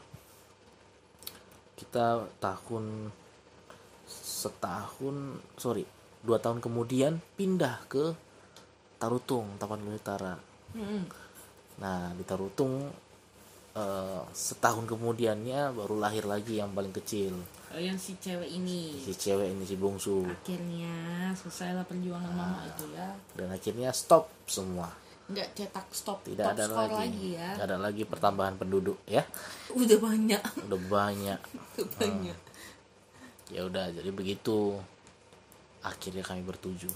Kita tahun setahun sorry dua tahun kemudian pindah ke Tarutung Tapan Gunung Utara. Mm-mm. nah di Tarutung eh, setahun kemudiannya baru lahir lagi yang paling kecil. Oh, yang si cewek ini. Si cewek ini si bungsu. Akhirnya selesailah perjuangan mama itu ya. Dan akhirnya stop semua. Nggak cetak stop tidak top ada score lagi, lagi ya. Nggak ada lagi pertambahan penduduk ya. Udah banyak. Udah banyak. Udah banyak. Ya udah jadi begitu akhirnya kami bertujuh.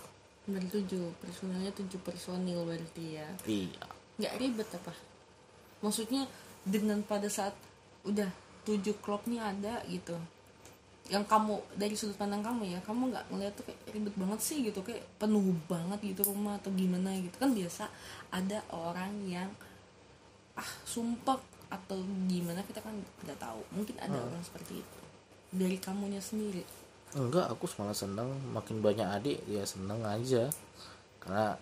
Bertujuh. Personilnya tujuh personil berarti ya. Iya. Nggak ribet apa? Maksudnya dengan pada saat udah tujuh klub nih ada gitu. Yang kamu dari sudut pandang kamu ya kamu nggak ngeliat tuh kayak ribet banget sih gitu. Kayak penuh banget gitu rumah atau gimana gitu. Kan biasa ada orang yang ah sumpah atau gimana kita kan nggak tahu. Mungkin ada orang seperti itu. Dari kamunya sendiri enggak aku malah seneng. Makin banyak adik ya seneng aja. Karena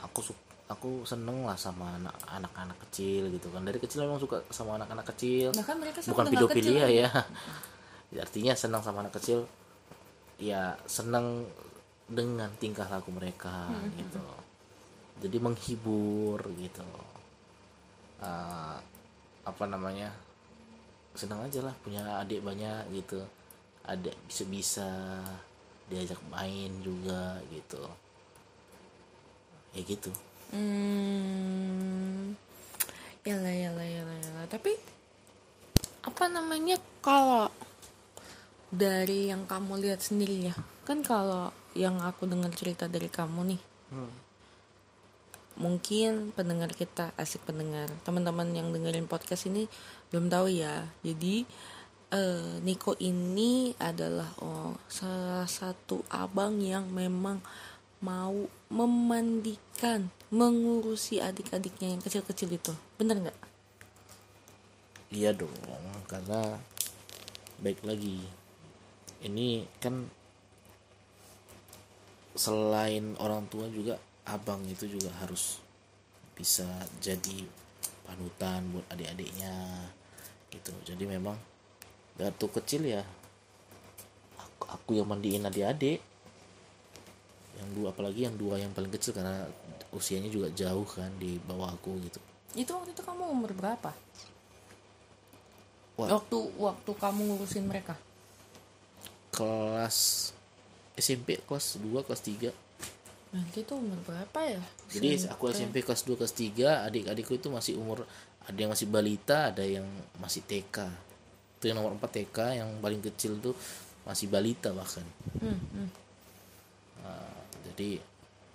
aku su- aku seneng lah sama anak anak-anak kecil gitu kan. Dari kecil memang suka sama anak-anak kecil. Nah kan mereka bukan pedofilia kecil. ya. Artinya senang sama anak kecil ya senang dengan tingkah laku mereka Hmm, gitu. Jadi menghibur gitu. Eh, apa namanya? Senang aja lah punya adik banyak gitu adik bisa bisa diajak main juga gitu ya gitu Hmm, yalah yalah yalah yalah. Tapi apa namanya kalau dari yang kamu lihat sendiri ya, kan kalau yang aku dengar cerita dari kamu nih, mungkin pendengar kita asik pendengar, teman-teman yang dengerin podcast ini belum tahu ya. Jadi eh, Niko ini adalah oh, salah satu abang yang memang mau memandikan, mengurusi adik-adiknya yang kecil-kecil itu. Bener nggak? Iya dong, karena baik lagi ini kan selain orang tua juga abang itu juga harus bisa jadi panutan buat adik-adiknya gitu. Jadi memang waktu kecil ya aku, aku yang mandiin adik-adik yang dua apalagi yang dua yang paling kecil karena usianya juga jauh kan di bawah aku gitu. Itu waktu itu kamu umur berapa? Wah. Waktu waktu kamu ngurusin mereka? kelas SMP kelas 2 kelas 3 Nanti itu umur berapa ya? jadi aku SMP kelas 2 kelas 3 adik-adikku itu masih umur ada yang masih balita ada yang masih TK itu yang nomor 4 TK yang paling kecil tuh masih balita bahkan. Hmm, hmm. Nah, jadi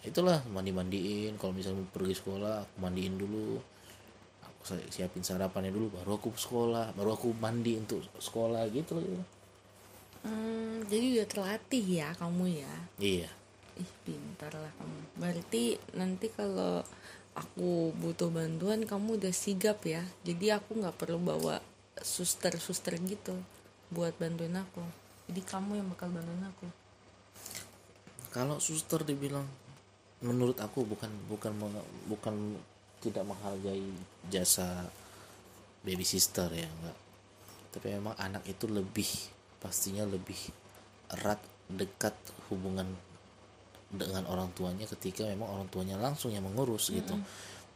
itulah mandi mandiin kalau misalnya mau pergi sekolah aku mandiin dulu. Aku siapin sarapannya dulu baru aku sekolah baru aku mandi untuk sekolah gitu loh. Hmm, jadi udah terlatih ya kamu ya? iya. Ih pintar lah kamu. Berarti nanti kalau aku butuh bantuan kamu udah sigap ya? Jadi aku nggak perlu bawa suster-suster gitu Buat bantuin aku. Jadi kamu yang bakal bantuin aku. Kalau suster dibilang menurut aku bukan bukan bukan tidak menghargai jasa baby sister ya enggak. Tapi memang anak itu lebih pastinya lebih erat dekat hubungan dengan orang tuanya ketika memang orang tuanya langsung yang mengurus gitu.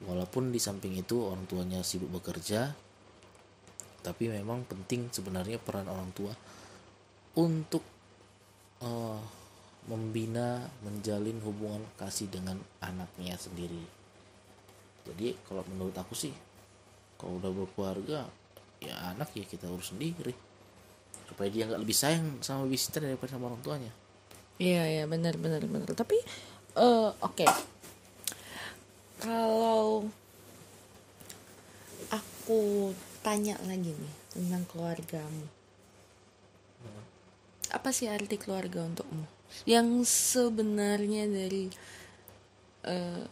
Walaupun di samping itu orang tuanya sibuk bekerja tapi memang penting sebenarnya peran orang tua untuk eh, membina menjalin hubungan kasih dengan anaknya sendiri jadi kalau menurut aku sih kalau udah berkeluarga ya anak ya kita urus sendiri supaya dia nggak lebih sayang sama visitor daripada sama orang tuanya Iya iya benar benar benar. Tapi eh oke. Kalau aku tanya lagi nih tentang keluargamu. Apa sih arti keluarga untukmu? Yang sebenarnya dari eh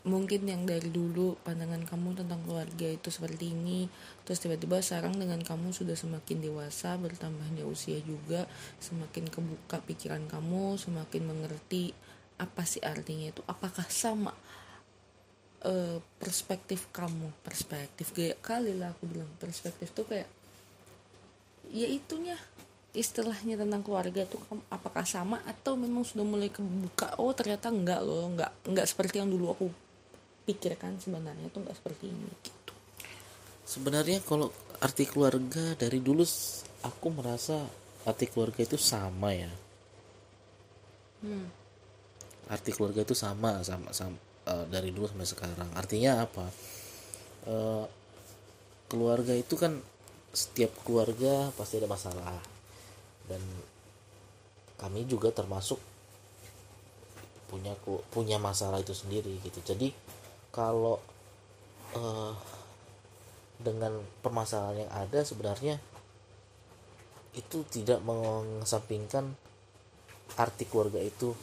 mungkin yang dari dulu pandangan kamu tentang keluarga itu seperti ini terus tiba-tiba sekarang dengan kamu sudah semakin dewasa bertambahnya usia juga semakin kebuka pikiran kamu semakin mengerti apa sih artinya itu apakah sama eh, perspektif kamu perspektif kayak kali lah aku bilang perspektif tuh kayak ya itunya istilahnya tentang keluarga tuh apakah sama atau memang sudah mulai kebuka? Oh ternyata enggak loh enggak enggak seperti yang dulu aku pikirkan sebenarnya tuh enggak seperti ini gitu. Sebenarnya kalau arti keluarga dari dulu aku merasa arti keluarga itu sama ya. Hmm. arti keluarga itu sama sama, sama eh, dari dulu sampai sekarang. Artinya apa? Eh, keluarga itu kan setiap keluarga pasti ada masalah. Dan kami juga termasuk punya punya masalah itu sendiri gitu. Jadi kalau eh, dengan permasalahan yang ada sebenarnya itu tidak mengesampingkan arti keluarga itu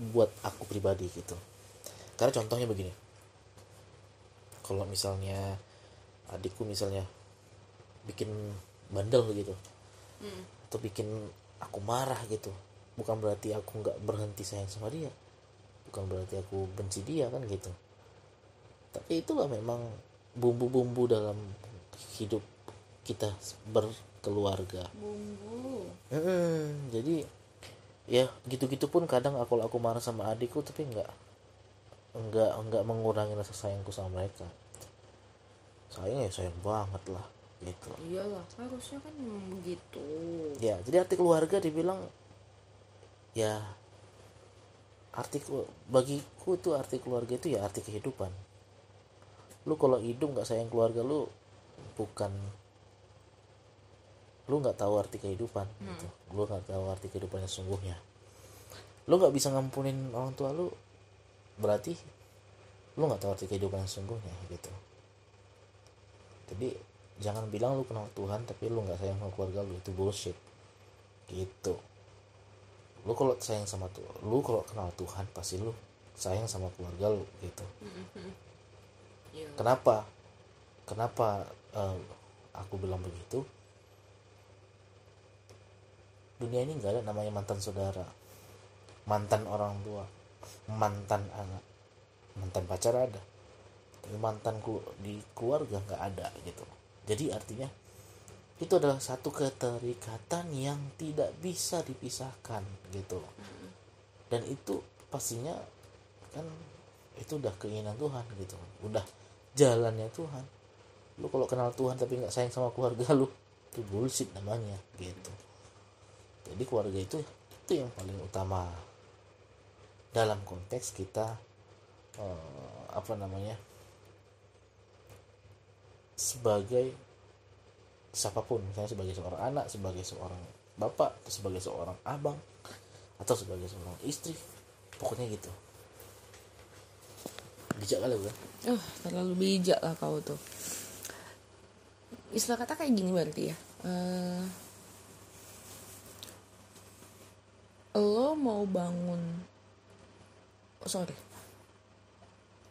buat aku pribadi gitu karena contohnya begini. Kalau misalnya adikku misalnya bikin bandel gitu atau bikin aku marah gitu. Bukan berarti aku nggak berhenti sayang sama dia. Bukan berarti aku benci dia kan gitu. Tapi itulah memang bumbu-bumbu dalam hidup kita berkeluarga. Bumbu. Mm, jadi ya gitu-gitu pun kadang aku aku marah sama adikku tapi nggak nggak nggak mengurangi rasa sayangku sama mereka. Sayang ya sayang banget lah gitu. Iyalah harusnya kan begitu ya jadi arti keluarga dibilang ya arti bagiku tuh arti keluarga itu ya arti kehidupan. Lu kalau hidup nggak sayang keluarga lu bukan lu nggak tahu arti kehidupan gitu. Lu nggak tahu arti kehidupan yang sesungguhnya. Lu nggak bisa ngampunin orang tua lu berarti lu nggak tahu arti kehidupan yang sesungguhnya gitu. Jadi jangan bilang lu kenal Tuhan tapi lu nggak sayang sama keluarga lu. Itu bullshit. Gitu. Lu kalau sayang sama tuh lu kalau kenal Tuhan pasti lu sayang sama keluarga lu gitu. Iya. kenapa? Kenapa eh, aku bilang begitu? Dunia ini nggak ada namanya mantan saudara mantan orang tua mantan anak mantan pacar ada tapi mantanku di keluarga nggak ada gitu. Jadi artinya itu adalah satu keterikatan yang tidak bisa dipisahkan gitu. Dan itu pastinya kan itu udah keinginan Tuhan gitu. Udah jalannya Tuhan. Lu kalau kenal Tuhan tapi nggak sayang sama keluarga lu itu bullshit namanya gitu. Jadi keluarga itu itu yang paling utama dalam konteks kita eh, apa namanya sebagai siapa pun misalnya sebagai seorang anak sebagai seorang bapak atau sebagai seorang abang atau sebagai seorang istri pokoknya gitu bijak kali bukan Uh, terlalu bijak lah kau tuh. Istilah kata kayak gini berarti ya. Eh, lo mau bangun, oh, sorry,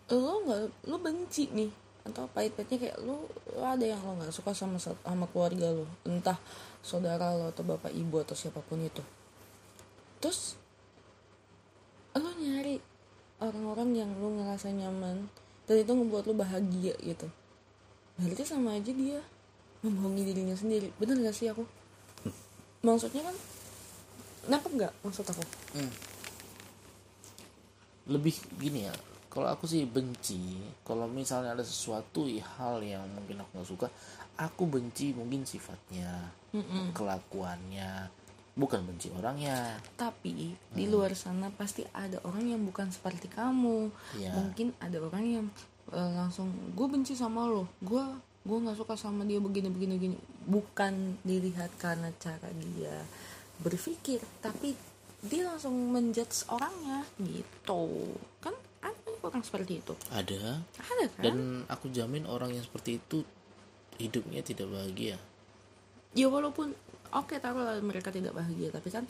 lo nggak, lo benci nih atau pahit-pahitnya kayak lo, lo ada yang lo nggak suka sama sama keluarga lo, entah saudara lo atau bapak ibu atau siapa pun itu. Terus lo nyari orang-orang yang lo ngerasa nyaman dan itu ngebuat lo bahagia gitu. Berarti sama aja dia membohongi dirinya sendiri. Bener gak sih aku? Maksudnya kan nangkep nggak maksud aku lebih gini ya kalau aku sih benci kalau misalnya ada sesuatu hal yang mungkin aku nggak suka aku benci mungkin sifatnya kelakuannya bukan benci orangnya. Tapi di luar sana pasti ada orang yang bukan seperti kamu. Iya. mungkin ada orang yang eh, langsung gue benci sama lo gue gue nggak suka sama dia begini begini begini. Bukan dilihat karena cara dia berpikir tapi dia langsung menjudge orangnya gitu. Kan ada orang seperti itu. Ada. Ada kan? Dan aku jamin orang yang seperti itu hidupnya tidak bahagia. Ya walaupun oke taruhlah mereka tidak bahagia tapi kan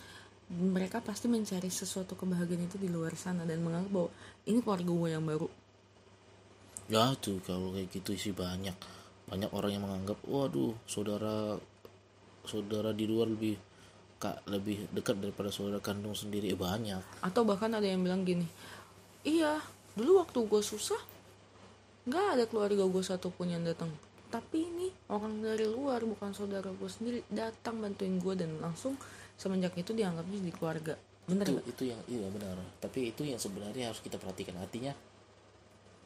mereka pasti mencari sesuatu kebahagiaan itu di luar sana dan menganggap bahwa ini keluarga gue yang baru. Ya tuh kalau kayak gitu sih banyak. Banyak orang yang menganggap waduh saudara saudara di luar lebih kak lebih dekat daripada saudara kandung sendiri Eh, banyak. Atau bahkan ada yang bilang gini iya dulu waktu gue susah nggak ada keluarga gue satupun yang datang. Tapi ini orang dari luar bukan saudara gue sendiri datang bantuin gue dan langsung semenjak itu dianggapnya jadi keluarga. Bener itu itu yang iya benar. Tapi itu yang sebenarnya harus kita perhatikan. Artinya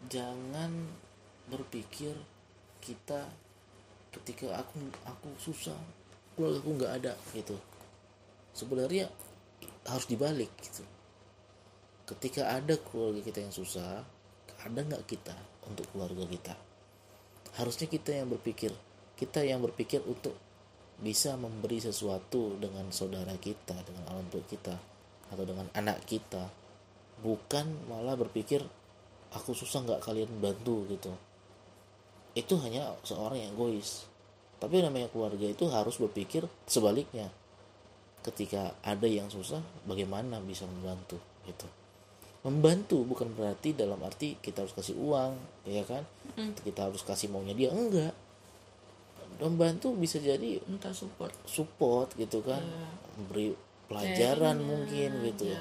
jangan berpikir kita ketika aku aku susah keluarga aku nggak ada gitu sebenarnya harus dibalik gitu. Ketika ada keluarga kita yang susah ada nggak kita untuk keluarga kita? Harusnya kita yang berpikir kita yang berpikir untuk bisa memberi sesuatu dengan saudara kita dengan orang tua kita atau dengan anak kita. Bukan malah berpikir aku susah nggak kalian bantu gitu. Itu hanya seorang yang egois. Tapi namanya keluarga itu harus berpikir sebaliknya ketika ada yang susah bagaimana bisa membantu gitu. Membantu bukan berarti dalam arti kita harus kasih uang ya kan? Kita harus kasih maunya dia enggak. Membantu bisa jadi entah support. support gitu kan? Memberi pelajaran mungkin gitu. ya.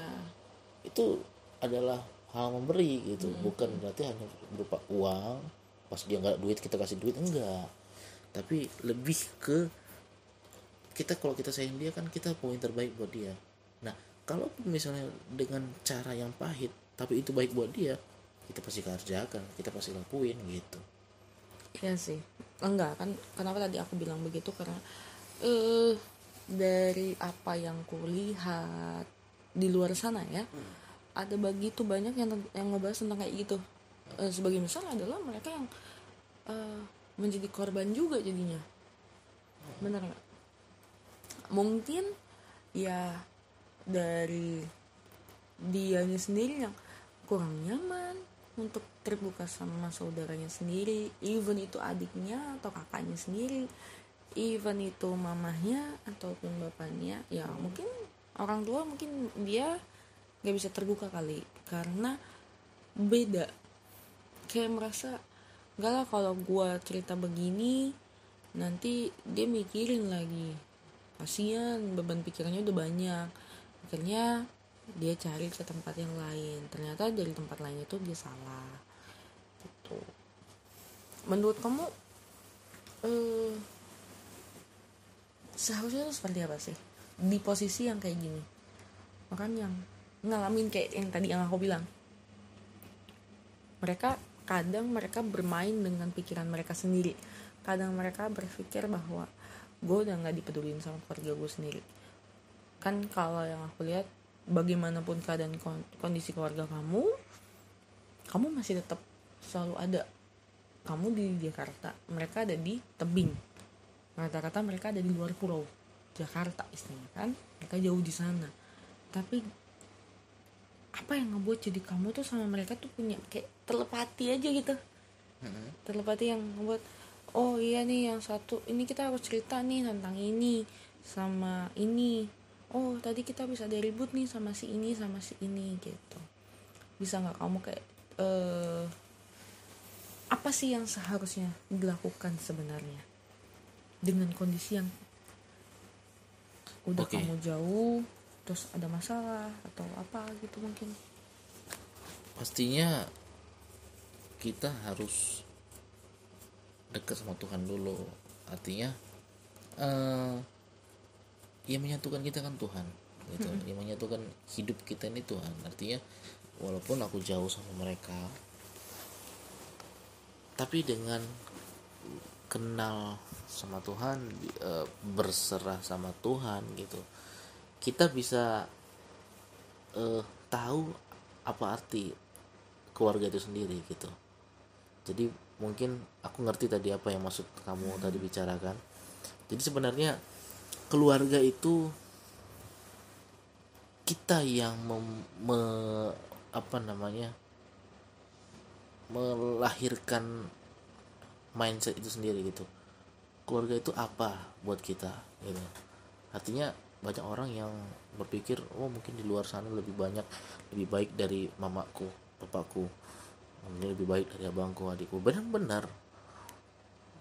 Itu adalah hal memberi gitu. Bukan berarti hanya berupa uang pas dia nggak duit kita kasih duit enggak. Tapi lebih ke kita kalau kita sayang dia kan kita yang terbaik buat dia. Nah kalau misalnya dengan cara yang pahit tapi itu baik buat dia kita pasti kerjakan kita pasti lakuin gitu. Iya sih. Enggak kan kenapa tadi aku bilang begitu? Karena eh dari apa yang kulihat di luar sana ya ada begitu banyak yang yang ngebahas tentang kayak gitu. Eh, sebagai misal adalah mereka yang eh, menjadi korban juga jadinya. Benar nggak mungkin ya dari dianya sendiri yang kurang nyaman untuk terbuka sama saudaranya sendiri. Even itu adiknya atau kakaknya sendiri. Even itu mamahnya ataupun bapaknya ya mungkin orang tua mungkin dia nggak bisa terbuka kali. Karena beda. Kayak merasa enggak lah kalau gua cerita begini nanti dia mikirin lagi kasihan beban pikirannya udah banyak? Akhirnya dia cari ke tempat yang lain. Ternyata dari tempat lain itu dia salah. Gitu. Menurut kamu eh seharusnya itu seperti apa sih? Di posisi yang kayak gini. Orang yang ngalamin kayak yang tadi yang aku bilang. Mereka kadang mereka bermain dengan pikiran mereka sendiri. Kadang mereka berpikir bahwa gue udah nggak dipedulin sama keluarga gue sendiri. Kan kalau yang aku lihat bagaimanapun keadaan kon- kondisi keluarga kamu kamu masih tetap selalu ada. Kamu di Jakarta mereka ada di tebing. Rata-rata mereka ada di luar pulau Jakarta istilahnya kan. Mereka jauh di sana. Tapi apa yang ngebuat jadi kamu tuh sama mereka tuh punya kayak telepati aja gitu. Telepati yang ngebuat oh iya nih yang satu. Ini kita harus cerita nih tentang ini sama ini. Oh tadi kita bisa ada ribut nih sama si ini sama si ini gitu. Bisa nggak kamu kayak eh apa sih yang seharusnya dilakukan sebenarnya dengan kondisi yang udah Oke. kamu jauh terus ada masalah atau apa gitu mungkin? Pastinya kita harus dekat sama Tuhan dulu. Artinya eh yang menyatukan kita kan Tuhan gitu. Yang menyatukan hidup kita ini Tuhan. Artinya walaupun aku jauh sama mereka tapi dengan kenal sama Tuhan eh, berserah sama Tuhan gitu kita bisa eh, tahu apa arti keluarga itu sendiri gitu. Jadi mungkin aku ngerti tadi apa yang maksud kamu tadi bicarakan. Jadi sebenarnya keluarga itu kita yang mem- me- apa namanya melahirkan mindset itu sendiri gitu. Keluarga itu apa buat kita gitu. Artinya banyak orang yang berpikir oh mungkin di luar sana lebih banyak lebih baik dari mamaku bapakku mungkin lebih baik dari abangku adikku. Benar-benar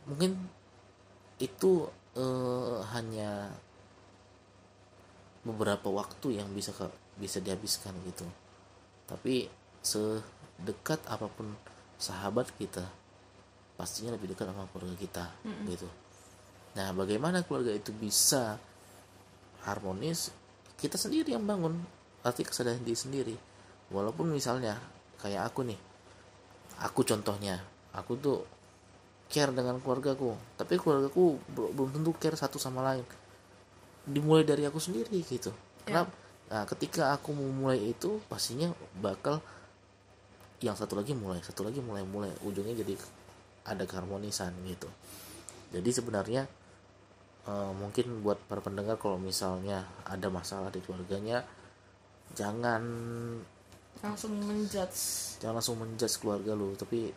mungkin itu eh, hanya beberapa waktu yang bisa ke- bisa dihabiskan gitu. Tapi sedekat apa pun sahabat kita pastinya lebih dekat sama keluarga kita gitu. Nah bagaimana keluarga itu bisa harmonis? Kita sendiri yang bangun arti kesadaran diri sendiri. Walaupun misalnya kayak aku nih aku contohnya aku tuh care dengan keluargaku tapi keluargaku bel- belum tentu care satu sama lain. Dimulai dari aku sendiri gitu. Kenapa? Nah ketika aku memulai itu pastinya bakal yang satu lagi mulai satu lagi mulai mulai. Ujungnya jadi ada keharmonisan gitu. Jadi sebenarnya eh, mungkin buat para pendengar kalau misalnya ada masalah di keluarganya jangan langsung menjudge. Jangan langsung menjudge keluarga lu tapi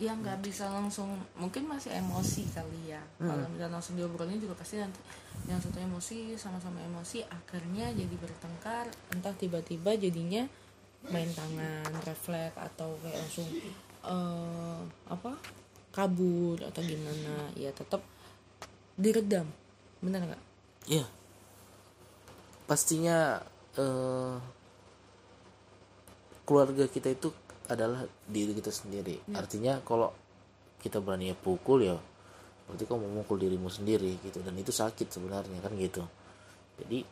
ya nggak bisa langsung mungkin masih emosi kali ya. Kalau misalnya langsung diobrolin juga pasti nanti yang satu emosi sama-sama emosi akhirnya jadi bertengkar entah tiba-tiba jadinya main tangan refleks atau kayak langsung eh, apa kabur atau gimana. Ya tetap diredam. Benar nggak? Ya pastinya eh, keluarga kita itu adalah diri kita sendiri. Artinya kalau kita berani pukul ya berarti kamu memukul dirimu sendiri gitu. Dan itu sakit sebenarnya kan gitu. Jadi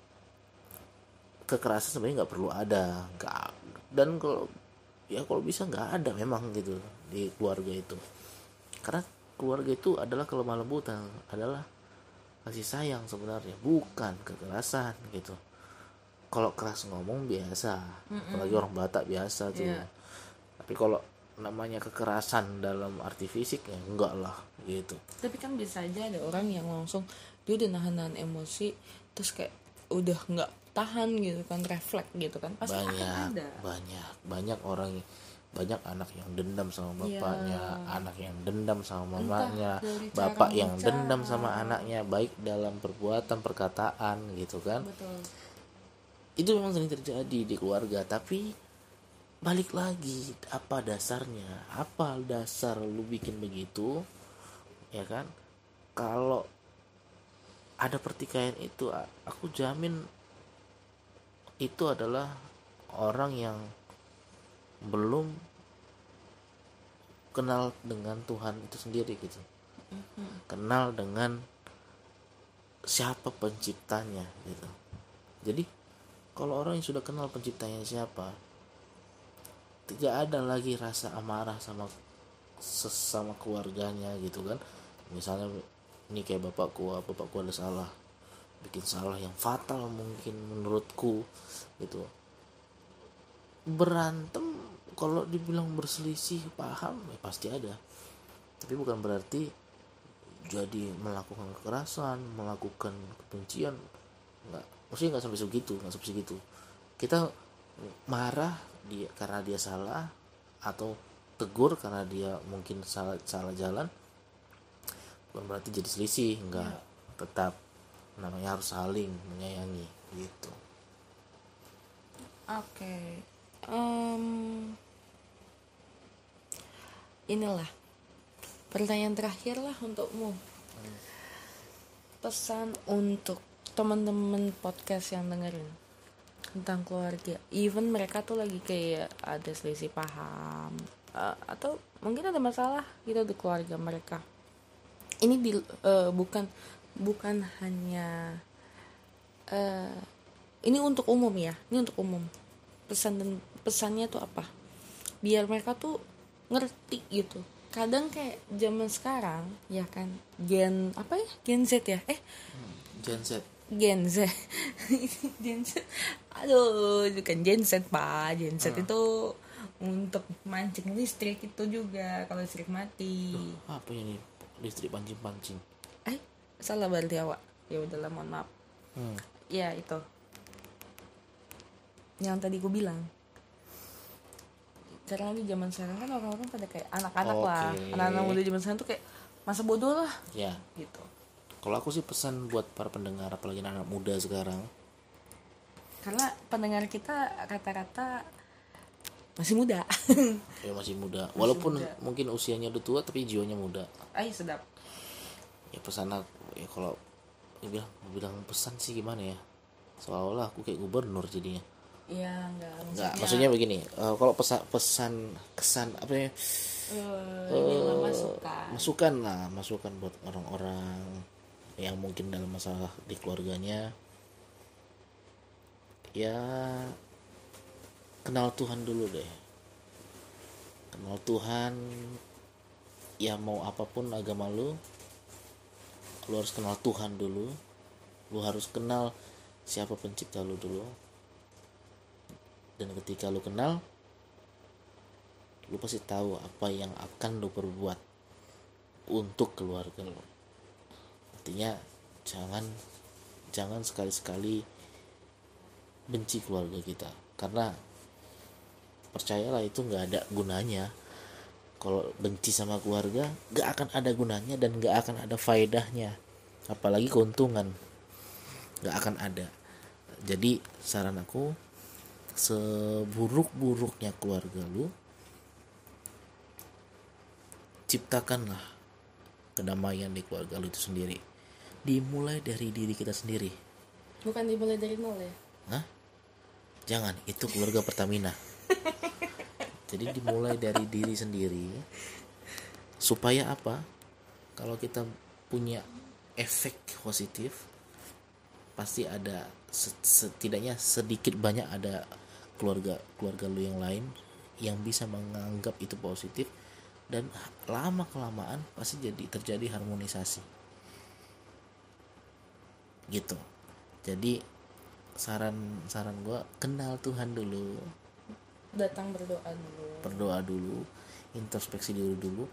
kekerasan sebenarnya nggak perlu ada nggak dan kalau ya kalau bisa nggak ada memang gitu di keluarga itu. Karena keluarga itu adalah kelemah lembutan adalah kasih sayang sebenarnya bukan kekerasan gitu kalau keras ngomong biasa apalagi orang Batak biasa tuh Iya. tapi kalau namanya kekerasan dalam arti fisik ya enggak lah gitu tapi kan bisa aja ada orang yang langsung dia udah nahan-nahan emosi terus kayak udah nggak tahan gitu kan refleks gitu kan pasti akan banyak ada banyak banyak orang banyak anak yang dendam sama Iya. bapaknya anak yang dendam sama mamanya bapak yang bicara. dendam sama anaknya baik dalam perbuatan perkataan gitu kan betul itu memang sering terjadi di keluarga tapi balik lagi apa dasarnya? Apa dasar lu bikin begitu? Ya kan? Kalau ada pertikaian itu aku jamin itu adalah orang yang belum kenal dengan Tuhan itu sendiri gitu. Kenal dengan siapa penciptanya gitu. Jadi kalau orang yang sudah kenal penciptanya siapa tidak ada lagi rasa amarah sama sesama keluarganya gitu kan. Misalnya ini kayak bapakku ah, bapakku ada salah. Bikin salah yang fatal mungkin menurutku gitu. Berantem kalau dibilang berselisih paham ya pasti ada. Tapi bukan berarti jadi melakukan kekerasan melakukan kebencian nggak maksudnya nggak sampai segitu nggak sampai segitu. Kita marah dia karena dia salah atau tegur karena dia mungkin salah salah jalan bukan berarti jadi selisih enggak tetap namanya harus saling menyayangi gitu. Oke Em, inilah pertanyaan terakhir lah untukmu pesan untuk teman-teman podcast yang dengerin tentang keluarga. Even mereka tuh lagi kayak ada selisih paham eh, atau mungkin ada masalah gitu di keluarga mereka. Ini di, eh, bukan bukan hanya eh, ini untuk umum ya ini untuk umum. Pesan dan pesannya tuh apa? Biar mereka tuh ngerti gitu. Kadang kayak zaman sekarang ya kan gen apa ya? Gen Z ya? Eh Gen Z Gen Z. Gen Z? Aduh bukan Gen Z pak. Gen Z itu untuk mancing listrik itu juga kalau listrik mati. Apa ini? Listrik pancing pancing eh salah berarti awak. Ya udahlah mohon maaf. Hmm. ya itu. Yang tadi gue bilang. Karena di zaman sekarang kan orang-orang pada kayak anak-anak lah. Oke. anak-anak muda zaman sekarang tuh kayak masa bodoh lah. Ya. Gitu kalau aku sih pesan buat para pendengar apalagi anak muda sekarang. Karena pendengar kita rata-rata masih muda. Ya masih muda. Walaupun muda. mungkin usianya udah tua tapi jiwanya muda. Ay sedap. Ya pesan aku ya kalau ya bilang bilang pesan sih gimana ya? Seolah-olah aku kayak gubernur jadinya. Iya enggak Enggak, maksudnya begini eh, kalau pesan pesan kesan apa ya? Eh, inilah masukan. masukan lah masukan buat orang-orang yang mungkin dalam masalah di keluarganya ya kenal Tuhan dulu deh. Kenal Tuhan ya mau apa pun agama lu lu harus kenal Tuhan dulu. Lu harus kenal siapa pencipta lu dulu. Dan ketika lu kenal lu pasti tahu apa yang akan lu perbuat untuk keluarga lu artinya jangan jangan sekali-sekali benci keluarga kita. Karena percayalah itu nggak ada gunanya. Kalau benci sama keluarga nggak akan ada gunanya dan nggak akan ada faedahnya. Apalagi keuntungan nggak akan ada. Jadi saran aku seburuk-buruknya keluarga lu ciptakanlah kedamaian di keluarga lu itu sendiri dimulai dari diri kita sendiri bukan dimulai dari nol ya Hah? Jangan, itu keluarga Pertamina. Jadi dimulai dari diri sendiri. Supaya apa? Kalau kita punya efek positif, pasti ada setidaknya sedikit banyak ada keluarga keluarga lu yang lain yang bisa menganggap itu positif dan lama kelamaan pasti jadi terjadi harmonisasi gitu. Jadi saran saran gue kenal Tuhan dulu. Datang berdoa dulu. Berdoa dulu introspeksi diri dulu.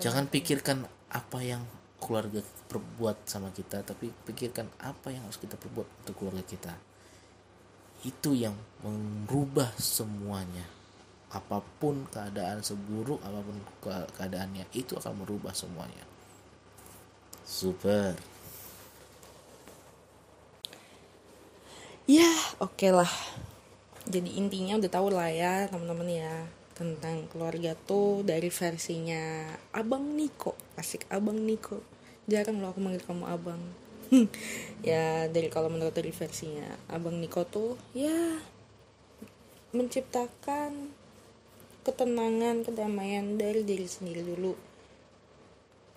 Jangan pikirkan apa yang keluarga perbuat sama kita tapi pikirkan apa yang harus kita perbuat untuk keluarga kita. Itu yang merubah semuanya. Apa pun keadaan seburuk apa pun keadaannya itu akan merubah semuanya. Super ya oke okay lah. Jadi intinya udah tahu lah ya teman-teman ya tentang keluarga tuh dari versinya abang Niko. Asik abang Niko. Jarang loh aku manggil kamu abang. Ya dari kalau menurut dari versinya abang Niko tuh ya menciptakan ketenangan kedamaian dari diri sendiri dulu.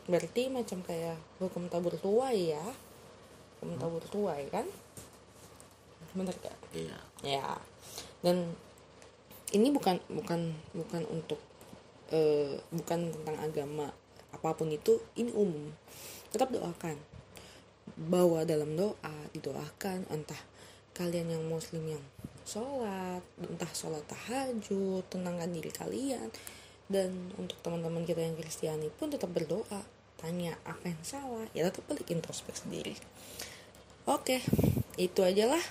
Berarti macam kayak hukum tabur tuai ya. Hukum tabur tuai kan bener gak iya. Ya. Dan ini bukan bukan bukan untuk uh, bukan tentang agama apa pun itu ini umum. Tetap doakan. Bahwa dalam doa didoakan entah kalian yang muslim yang sholat entah sholat tahajud tenangkan diri kalian. Dan untuk teman-teman kita yang kristiani pun tetap berdoa tanya apa yang salah ya tetap balik introspeksi sendiri. Oke itu aja lah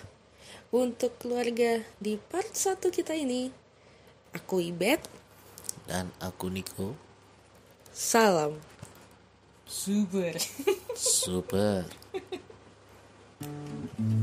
untuk keluarga di part 1 kita ini. Aku Ibet dan aku Niko. Salam. Super. Super.